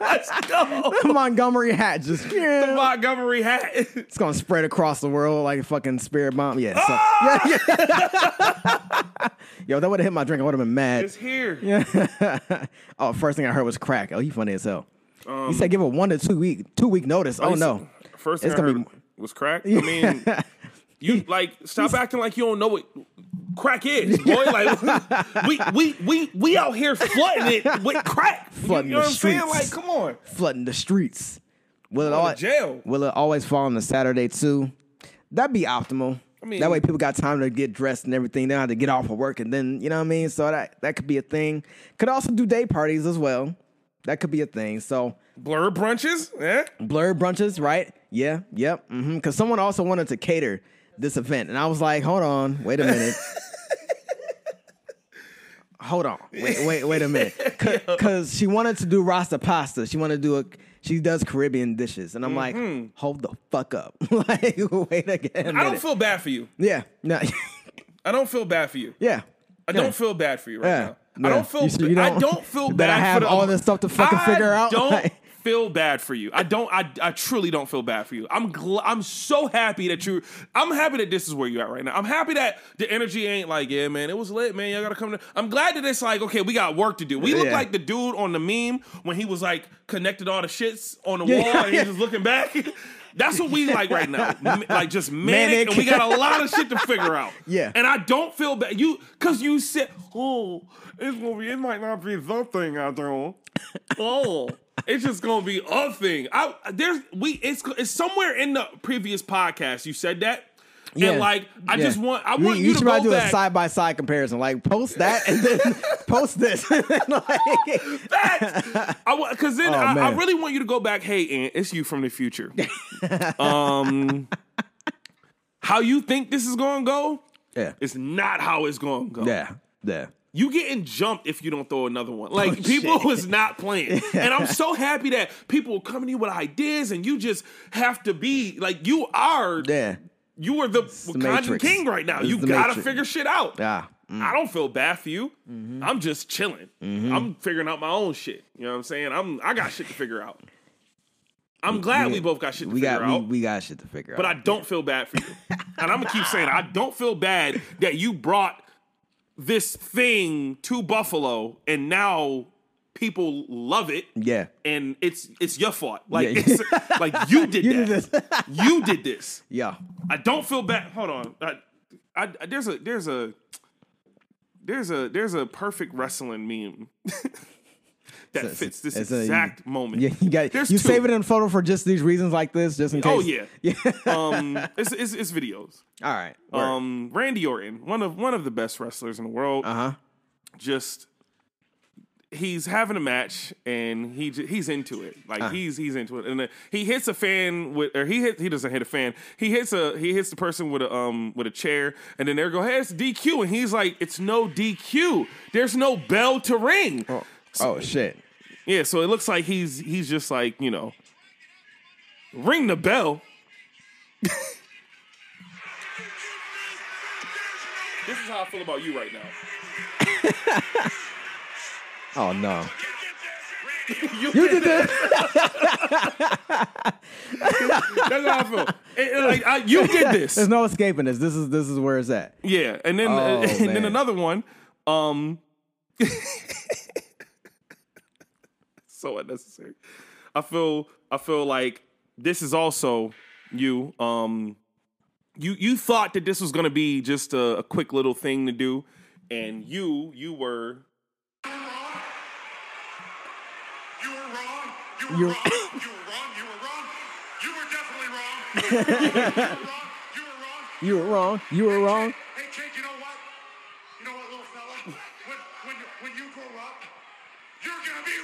Let's go. Montgomery hat, just yeah, The Montgomery hat. it's gonna spread across the world like a fucking spirit bomb. Yeah, so, Ah! yeah, yeah. Yo, that would have hit my drink. I would have been mad. It's here. Yeah. oh, first thing I heard was crack. Oh, he funny as hell. Um, he said give a one to two week two week notice. Oh no, First thing It's I gonna heard be- was crack. I mean, you like stop acting like you don't know what crack is, boy. Like we we we we out here flooding it with crack. Flooding you know the what I'm saying? streets. Like, come on. flooding the streets. Will it, to jail. will it always fall on a Saturday too? That'd be optimal. I mean- that way people got time to get dressed and everything. They don't have to get off of work and then you know what I mean. So that that could be a thing. Could also do day parties as well. That could be a thing. So Blerd brunches, yeah, blerd brunches, right? Yeah, yep. Mm-hmm. Because someone also wanted to cater this event, and I was like, hold on, wait a minute. Hold on, wait, wait, wait a minute. Because she wanted to do Rasta pasta. She wanted to do a. She does Caribbean dishes, and I'm mm-hmm. like, hold the fuck up. like, wait again. I don't feel bad for you. Yeah, no, I don't feel bad for you. yeah. I yeah. don't feel bad for you right Yeah. now. I don't feel. You you I don't- don't feel that. I have for the, all this stuff to fucking I figure out? Don't Like- feel bad for you. I don't. I, I truly don't feel bad for you. I'm gl- I'm so happy that you. I'm happy that this is where you're at right now. I'm happy that the energy ain't like, yeah, man, it was lit, man. Y'all gotta come. To, I'm glad that it's like, okay, we got work to do. We look Yeah. like the dude on the meme when he was like connected all the shits on the Yeah, wall and he's just looking back. That's what we like right now. Like just manic, Manic. and we got a lot of shit to figure out. Yeah. And I don't feel bad. You cause you said, oh, it's gonna be it might not be the thing out there. Oh. It's just gonna be a thing. I there's we it's it's somewhere in the previous podcast you said that. Yeah. And like I Yeah. just want I want you, you to should probably go do back. a side by side comparison. Like post that and then post this. Like- Facts. I because then Oh, I, I really want you to go back. Hey, Aunt, it's you from the future. um, how you think this is gonna go? yeah. It's not how it's gonna go. Yeah. Yeah. You getting jumped if you don't throw another one. Like Oh, people shit. was not playing, and I'm so happy that people coming to you with ideas, and you just have to be like you are. Yeah. You are the the Wakandan king right now. It's You gotta Matrix. figure shit out. Ah. I don't feel bad for you. Mm-hmm. I'm just chilling. I'm figuring out my own shit. You know what I'm saying? I'm I got shit to figure out. I'm glad we, both got shit to We figure got out. we, we got shit to figure out. but I don't feel bad for you. and I'm gonna keep saying. I don't feel bad that you brought this thing to Buffalo and now people love it. yeah. And it's it's your fault. Like Yeah. it's like you did You that. did this. you did this. Yeah. I don't feel bad. Hold on. I, I, there's a there's a there's a there's a perfect wrestling meme that It's- fits this it's a- exact moment. Yeah, you got There's you two. save it in photo for just these reasons like this, just in case. Oh yeah. Yeah. um, it's, it's it's videos. All right. Um, Randy Orton, one of one of the best wrestlers in the world, uh huh. just he's having a match and he he's into it. Like Uh. he's he's into it, and then he hits a fan with, or he hit he doesn't hit a fan. He hits a he hits the person with a um with a chair, and then they go, "Hey, it's DQ," and he's like, "It's no DQ. There's no bell to ring." Oh shit. Yeah, so it looks like he's he's just like you know, ring the bell. this is how I feel about you right now. Oh no. You, You did this. That's how I feel. And, and, like I, you did this. There's no escaping this. This is this is where it's at. Yeah, and then Oh, and then another one. Um, so unnecessary. I feel I feel like this is also you. Um, you you thought that this was gonna be just a, a quick little thing to do, and you you were You were wrong. You were You- wrong. You were wrong. You were wrong. You were definitely wrong. You were wrong. You were wrong. You were wrong. You were wrong. Hey, kid, you know what? You know what, little fella? When, when, when you grow up, you're gonna be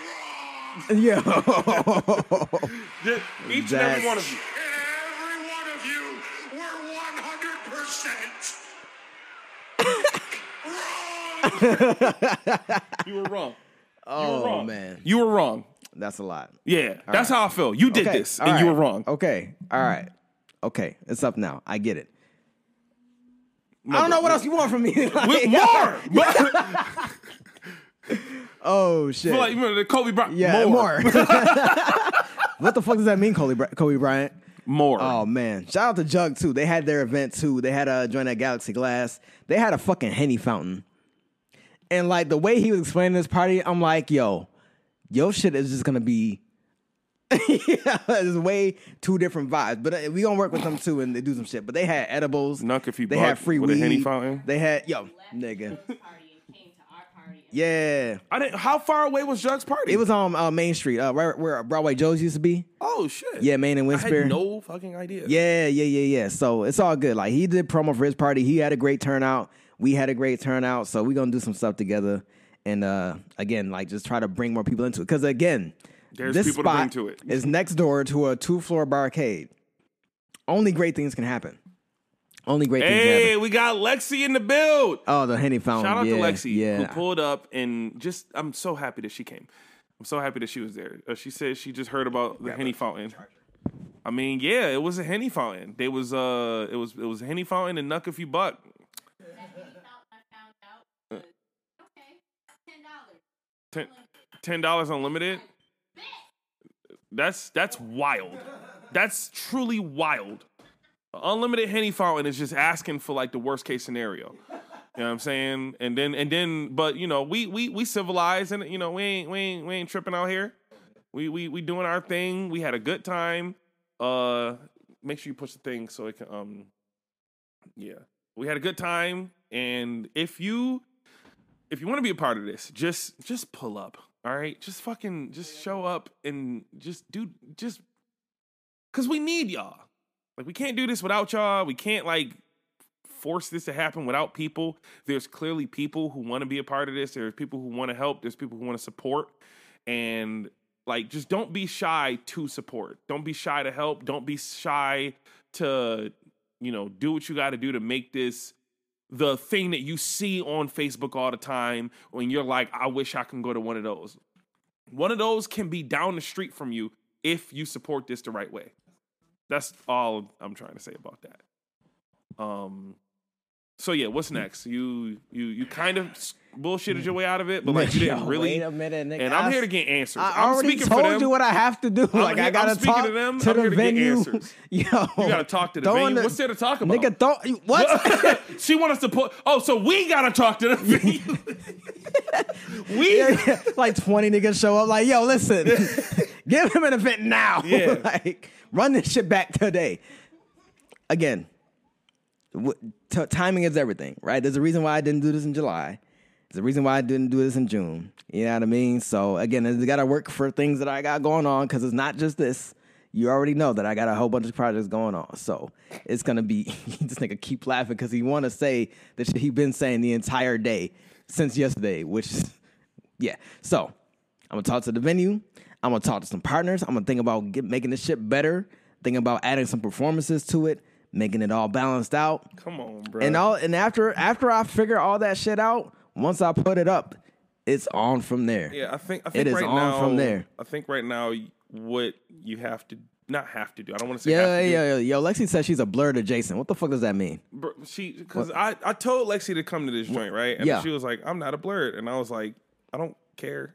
wrong. Yeah. Just each and every one of you. Every one of you were 100% wrong. You were wrong. oh wrong. man, You were wrong. that's a lot. Yeah, that's how I feel. You did Okay, this, all and you were wrong. Okay. All right. Okay. It's up now. I get it. I don't know what else you want from me. With Like- more. Oh shit. like you remember the Kobe Bryant. yeah, more. more. what the fuck does that mean, Kobe, Bry- Kobe Bryant? More. Oh man! Shout out to Jug too. They had their event too. They had a join that Galaxy Glass. They had a fucking henny fountain, and like the way he was explaining this party, I'm like, yo, yo, shit is just gonna be. yeah, it's way two different vibes. But uh, we gonna work with them too and they do some shit. But they had edibles. Nuck if you They had free with a weed. Henny fountain. They had yo, nigga. party and came to our party. Yeah, I didn't. How far away was Jug's party? it was on uh, Main Street, uh, where, where Broadway Joe's used to be. Oh shit. Yeah, Main and I Winspear. had no fucking idea. Yeah, yeah, yeah, yeah. So it's all good. Like he did promo for his party. He had a great turnout. We had a great turnout. So we're gonna do some stuff together. And uh again, like just try to bring more people into it. Cause again, There's this people to spot bring to it. is next door to a two floor barcade. Only great things can happen. Only great things Hey, happen. we got Lexi in the build. Oh, the Henny Fountain. Shout out yeah, to Lexi Yeah. who pulled up and just. I'm so happy that she came. I'm so happy that she was there. Uh, she said she just heard about the Henny fountain. I mean, yeah, it was a Henny fountain. They was uh, it was it was a Henny fountain and Nuck if you buck. Ten ten dollars unlimited. That's that's wild. That's truly wild. Unlimited Henny fountain is just asking for like the worst case scenario. You know what I'm saying? And then and then, but you know, we we we civilized and you know we ain't we ain't we ain't tripping out here. We we we doing our thing. We had a good time. Uh, make sure you push the thing so it can um, yeah. We had a good time, and if you if you want to be a part of this, just just pull up. All right, just fucking just show up and just do just because we need y'all. Like we can't do this without y'all. We can't like force this to happen without people. There's clearly people who want to be a part of this. There's people who want to help. There's people who want to support. And like just don't be shy to support. Don't be shy to help. Don't be shy to, you know, do what you got to do to make this the thing that you see on Facebook all the time when you're like, I wish I can go to one of those. One of those can be down the street from you if you support this the right way. That's all I'm trying to say about that. Um so yeah, what's next? You you you kind of bullshitted your way out of it, but like you didn't Yo, really. Wait a minute, nigga. And I'm I- here to get answers. I I'm already speaking for told you what I have to do. like here- I gotta talk to them. to I'm the here to get answers. Yo, You gotta talk to the venue. What's there to talk about? Nigga, don't what? she want us to put. Oh, so we gotta talk to the venue. we like 20 niggas show up like, yo, listen, give him an event now. Yeah. like, run this shit back today. Again, timing is everything, right? There's a reason why I didn't do this in July. There's a reason why I didn't do this in June. You know what I mean? So again, I got to work for things that I got going on because it's not just this. You already know that I got a whole bunch of projects going on. So it's gonna be this nigga keep laughing because he want to say the shit he been saying the entire day since yesterday, which yeah. So I'm gonna talk to the venue. I'm gonna talk to some partners. I'm gonna think about get, making this shit better. Think about adding some performances to it, making it all balanced out. come on, bro. And all and after after I figure all that shit out, once I put it up, it's on from there. Yeah, I think I think It is right on now from there. I think right now what you have to not have to do. I don't want to say Yeah, to yeah, yeah. Yo, Lexi says she's a blerd adjacent. What the fuck does that mean? Bro, she because I I told Lexi to come to this joint right, and Yeah. she was like, I'm not a blerd, and I was like, I don't care.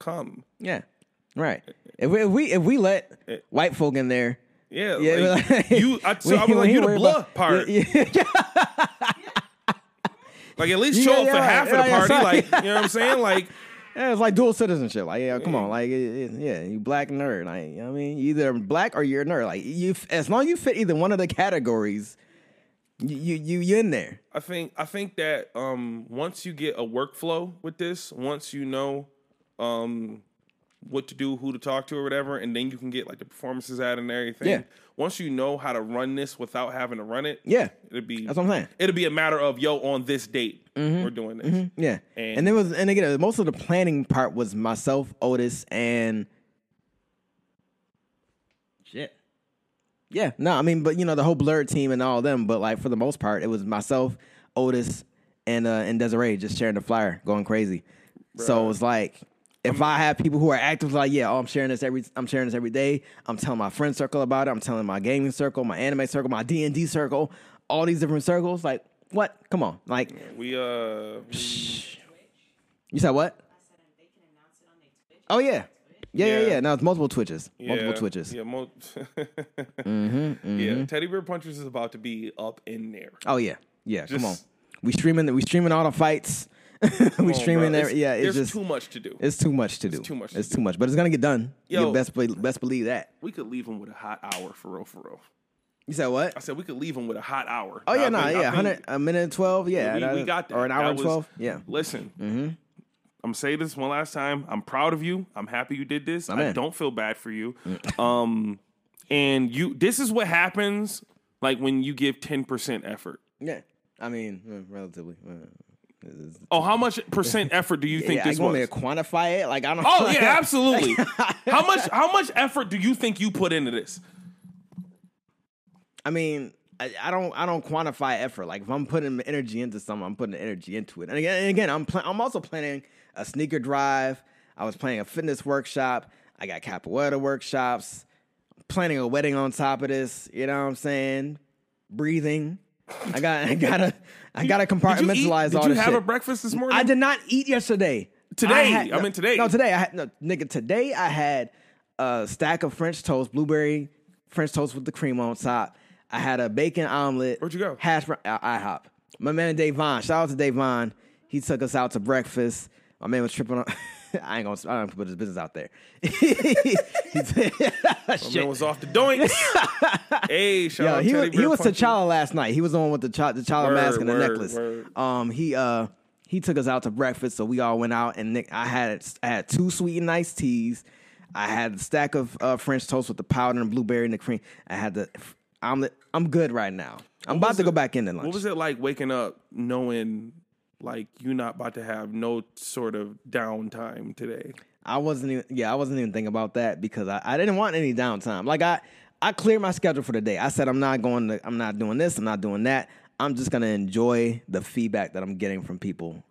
Come. Yeah, right. If we if we, if we let white folk in there, Yeah, yeah, like, you. I, so I was like, you the blood part. Yeah, yeah. Like at least Yeah, show up for yeah, half yeah, of the yeah, party. Like you know what I'm saying? Like Yeah, it's like dual citizenship. Like, yeah, come on, like, yeah, you black nerd. Like, you know what I mean, you either black or you're a nerd. Like, you, as long as you fit either one of the categories, you, you, you, you in there. I think I think that um, once you get a workflow with this, once you know um, what to do, who to talk to, or whatever, and then you can get like the performances out and everything. Yeah. Once you know how to run this without having to run it, Yeah, it'd be that's what I'm saying. it'll be a matter of yo on this date we're doing this. Yeah, And- and, there was, and again, most of the planning part was myself, Otis, and shit. Yeah, no, I mean, but you know, the whole blerd team and all them. But like for the most part, it was myself, Otis, and uh, and Desiree just sharing the flyer, going crazy. So it was like. If i have people who are active, like yeah, oh, I'm sharing this every, I'm sharing this every day. I'm telling my friend circle about it. I'm telling my gaming circle, my anime circle, my D and D circle, all these different circles. Like, what? Come on, like, We uh you said what? Oh yeah. Yeah, yeah, Yeah. yeah. Now it's multiple Twitches. Multiple yeah, Twitches. Yeah, mo- Mm-hmm, yeah. Teddy Bear Punchers is about to be up in there. Oh yeah. Yeah, come on. We streaming we streaming all the fights. we on, streaming It's- yeah, it's there's just too much to do. it's too much to do. too much to It's do. too much, but it's gonna get done. Yo. you best be- best believe that. We could leave him with a hot hour for real, for real. You said what? I said we could leave him with a hot hour. Oh yeah, no, been- yeah, hundred a minute and twelve, yeah, we, we got that. or an hour That and was- twelve, yeah. Listen, I'm gonna say this one last time. I'm proud of you. I'm happy you did this. I don't feel bad for you. um, and you. This is what happens. Like when you give ten percent effort. Yeah, I mean, uh, relatively. Oh, how much percent effort do you think yeah, this you want was? me to quantify it? Like I don't. Oh yeah, absolutely. how much? How much effort do you think you put into this? I mean, I, I don't I don't quantify effort. Like if I'm putting energy into something, I'm putting energy into it. And again, and again I'm pla- I'm also planning a sneaker drive. I was planning a fitness workshop. I got capoeira workshops. Planning a wedding on top of this. You know what I'm saying? Breathing. I got I gotta I gotta Did you, eat, compartmentalize did you have shit. a breakfast this morning? I did not eat yesterday. Today. I, had, I mean today. No, today I had no nigga. Today I had a stack of French toast, blueberry French toast with the cream on top. I had a bacon omelet. Where'd you go? Hash brown, uh, IHOP. My man Dave Vaughn. Shout out to Dave Vaughn. He took us out to breakfast. My man was tripping on. I ain't gonna. I don't put his business out there. Man was off the doinks. hey, shout Yeah, out he Teddy was, he Bear was. T'Challa last night. He was the one with the Ch- the T'Challa Word, mask and the necklace. word. Um, he uh he took us out to breakfast, so we all went out and Nick, I had I had two sweet and iced teas. I had a stack of uh, French toast with the powder and blueberry and the cream. I had the omelet. I'm good right now. I'm about was to go it- back into lunch. What was it like waking up knowing like you're not about to have no sort of downtime today? I wasn't even yeah, I wasn't even thinking about that because I, I didn't want any downtime. Like I I cleared my schedule for the day. I said I'm not going to I'm not doing this, I'm not doing that. I'm just gonna enjoy the feedback that I'm getting from people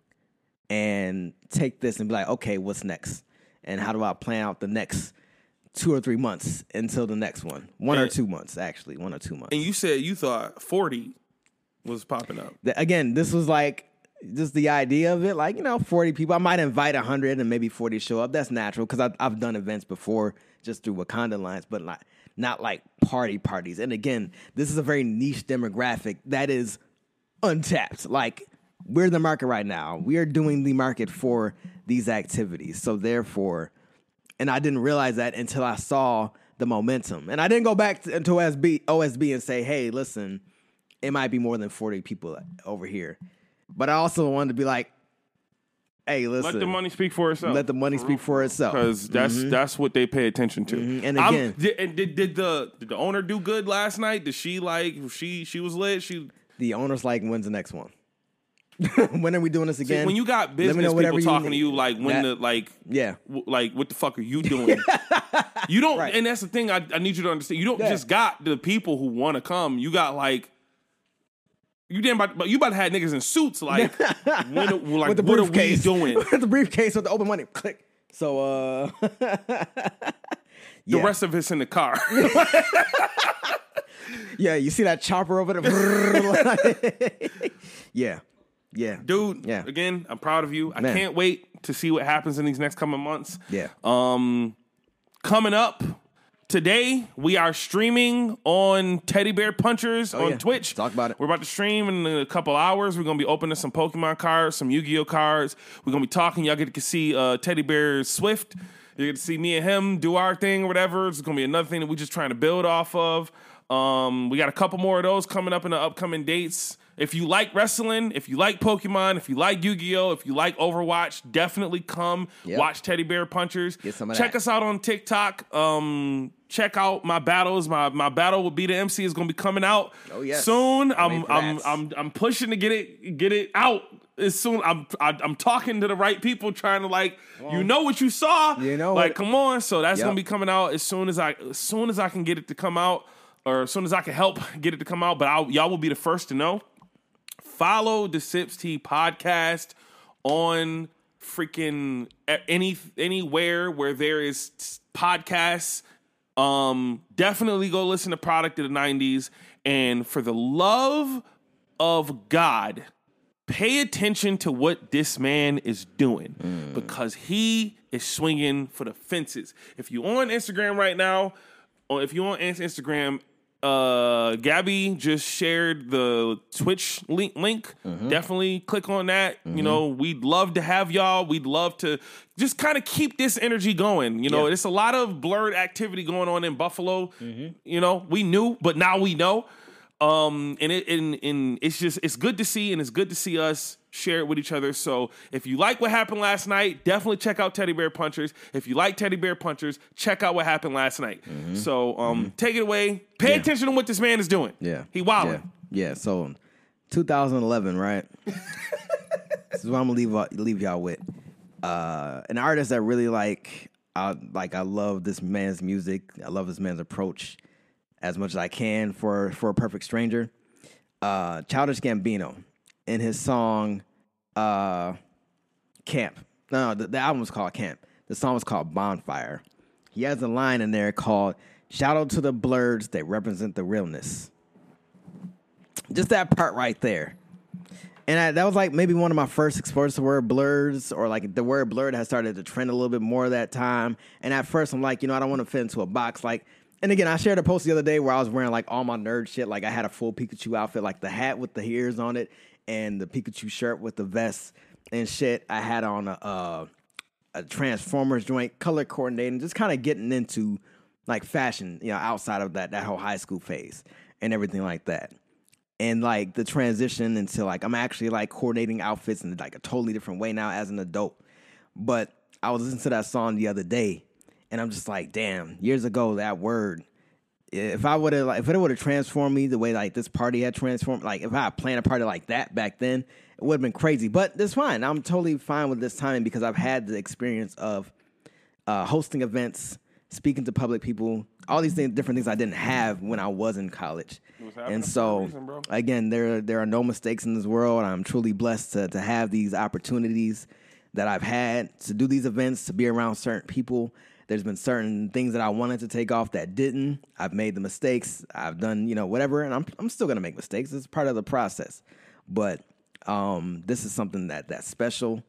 and take this and be like, okay, what's next? And how do I plan out the next two or three months until the next one? One or two months, actually. One or two months. And you said you thought 40 was popping up. Again, this was like just the idea of it. Like, you know, 40 people. I might invite 100 and maybe 40 show up. That's natural because I've, I've done events before just through Wakanda lines, but not, not like party parties. And again, this is a very niche demographic that is untapped. Like, we're the market right now. We are doing the market for these activities. So, therefore, and I didn't realize that until I saw the momentum. And I didn't go back to, to OSB, OSB and say, hey, listen, it might be more than 40 people over here. But I also wanted to be like, hey, listen. Let the money speak for itself. let the money speak for itself. because that's that's what they pay attention to. Mhm. And again- did, and did, did the did the owner do good last night? Did she like she she was lit? She The owner's like, when's the next one? when are we doing this See, again? when you got business people whatever you talking to you like when That- the like Yeah. w- like what the fuck are you doing? you don't, Right. and that's the thing. I, I need you to understand. You don't Yeah. just got the people who want to come. You got like. You damn about, but you about to have niggas in suits like, when, like with the what are we doing? with the briefcase with the open money. Click. So, uh, The yeah. rest of it's in the car. yeah, you see that chopper over there? yeah. Yeah. dude. Yeah. Again, I'm proud of you. I can't wait to see what happens in these next coming months. Yeah. Um, coming up today, we are streaming on Teddy Bear Punchers on Oh, yeah. Twitch. Talk about it. We're about to stream in a couple hours. We're gonna be opening some Pokemon cards, some Yu-Gi-Oh cards. We're gonna be talking. Y'all get to see uh, Teddy Bear Swift. You get to see me and him do our thing or whatever. It's gonna be another thing that we're just trying to build off of. Um, we got a couple more of those coming up in the upcoming dates. If you like wrestling, if you like Pokemon, if you like Yu-Gi-Oh, if you like Overwatch, definitely come Yep. watch Teddy Bear Punchers. Get some of Check that. us out on TikTok. Um, check out my battles. My my battle with Be the MC is gonna be coming out Oh, yes. soon. Wait I'm I'm. I'm I'm pushing to get it get it out as soon. I'm I, I'm talking to the right people, trying to like you know what you saw. You know like what- come on. So that's Yep. gonna be coming out as soon as I as soon as I can get it to come out, or as soon as I can help get it to come out. But I'll, y'all will be the first to know follow the Sips Tea podcast on freaking any anywhere where there is podcasts. Um, definitely go listen to Product of the '90s, and for the love of God, pay attention to what this man is doing because he is swinging for the fences. If you're on Instagram right now, or if you're on Instagram, uh, Gabby just shared the Twitch link. Link, definitely click on that. You know, we'd love to have y'all. We'd love to just kind of keep this energy going. You know, Yeah. it's a lot of blerd activity going on in Buffalo. You know, we knew, but now we know. Um, and it and, and it's just it's good to see, and it's good to see us share it with each other. So if you like what happened last night, definitely check out Teddy Bear Punchers. If you like Teddy Bear Punchers, check out what happened last night. So um, take it away. Pay attention to what this man is doing. Yeah. he wilding. Yeah. yeah. So 2011, right? this is what I'm gonna leave leave y'all with. Uh, an artist that really like I like I love this man's music. I love this man's approach as much as I can for for a perfect stranger. Uh, Childish Gambino in his song uh, Camp. No, the, the album was called Camp. The song was called Bonfire. He has a line in there called "Shout out to the blerds that represent the realness." Just that part right there. And I, that was like maybe one of my first exposures to word blerds, or like the word blerd has started to trend a little bit more that time. And at first, I'm like, you know, I don't want to fit into a box. Like, and again, I shared a post the other day where I was wearing like all my nerd shit. Like, I had a full Pikachu outfit, like the hat with the ears on it, and the Pikachu shirt with the vest and shit. I had on a uh, a Transformers joint, color coordinating, just kind of getting into like fashion, you know, outside of that that whole high school phase and everything like that and like the transition into like I'm actually like coordinating outfits in like a totally different way now as an adult. But I was listening to that song the other day, and I'm just like, damn, years ago that word. If I would have like if it would have transformed me the way like this party had transformed, like if I had planned a party like that back then, it would have been crazy. But it's fine. I'm totally fine with this timing because I've had the experience of uh, hosting events, speaking to public people, all these things, different things I didn't have when I was in college. And so, reason, again, there there are no mistakes in this world. I'm truly blessed to to have these opportunities that I've had to do these events, to be around certain people. There's been certain things that I wanted to take off that didn't. I've made the mistakes. I've done, you know, whatever, and I'm I'm still gonna make mistakes. It's part of the process. But um, this is something that that's special,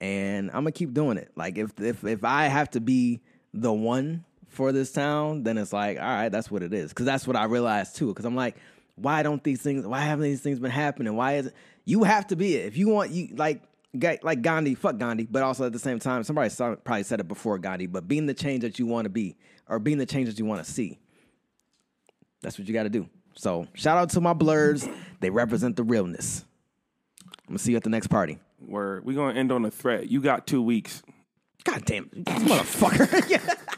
and I'm gonna keep doing it. Like if if if I have to be the one for this town, then it's like, all right, that's what it is. Because that's what I realized too. Because I'm like, why don't these things? Why haven't these things been happening? Why is it? You have to be it if you want. You like. Guy- Like Gandhi, fuck Gandhi, but also at the same time, somebody saw, probably said it before Gandhi, but being the change that you want to be, or being the change that you want to see, that's what you got to do. So shout out to my blerds. They represent the realness. I'm gonna see you at the next party. Where we gonna end on a threat. You got two weeks. God damn, it, this motherfucker.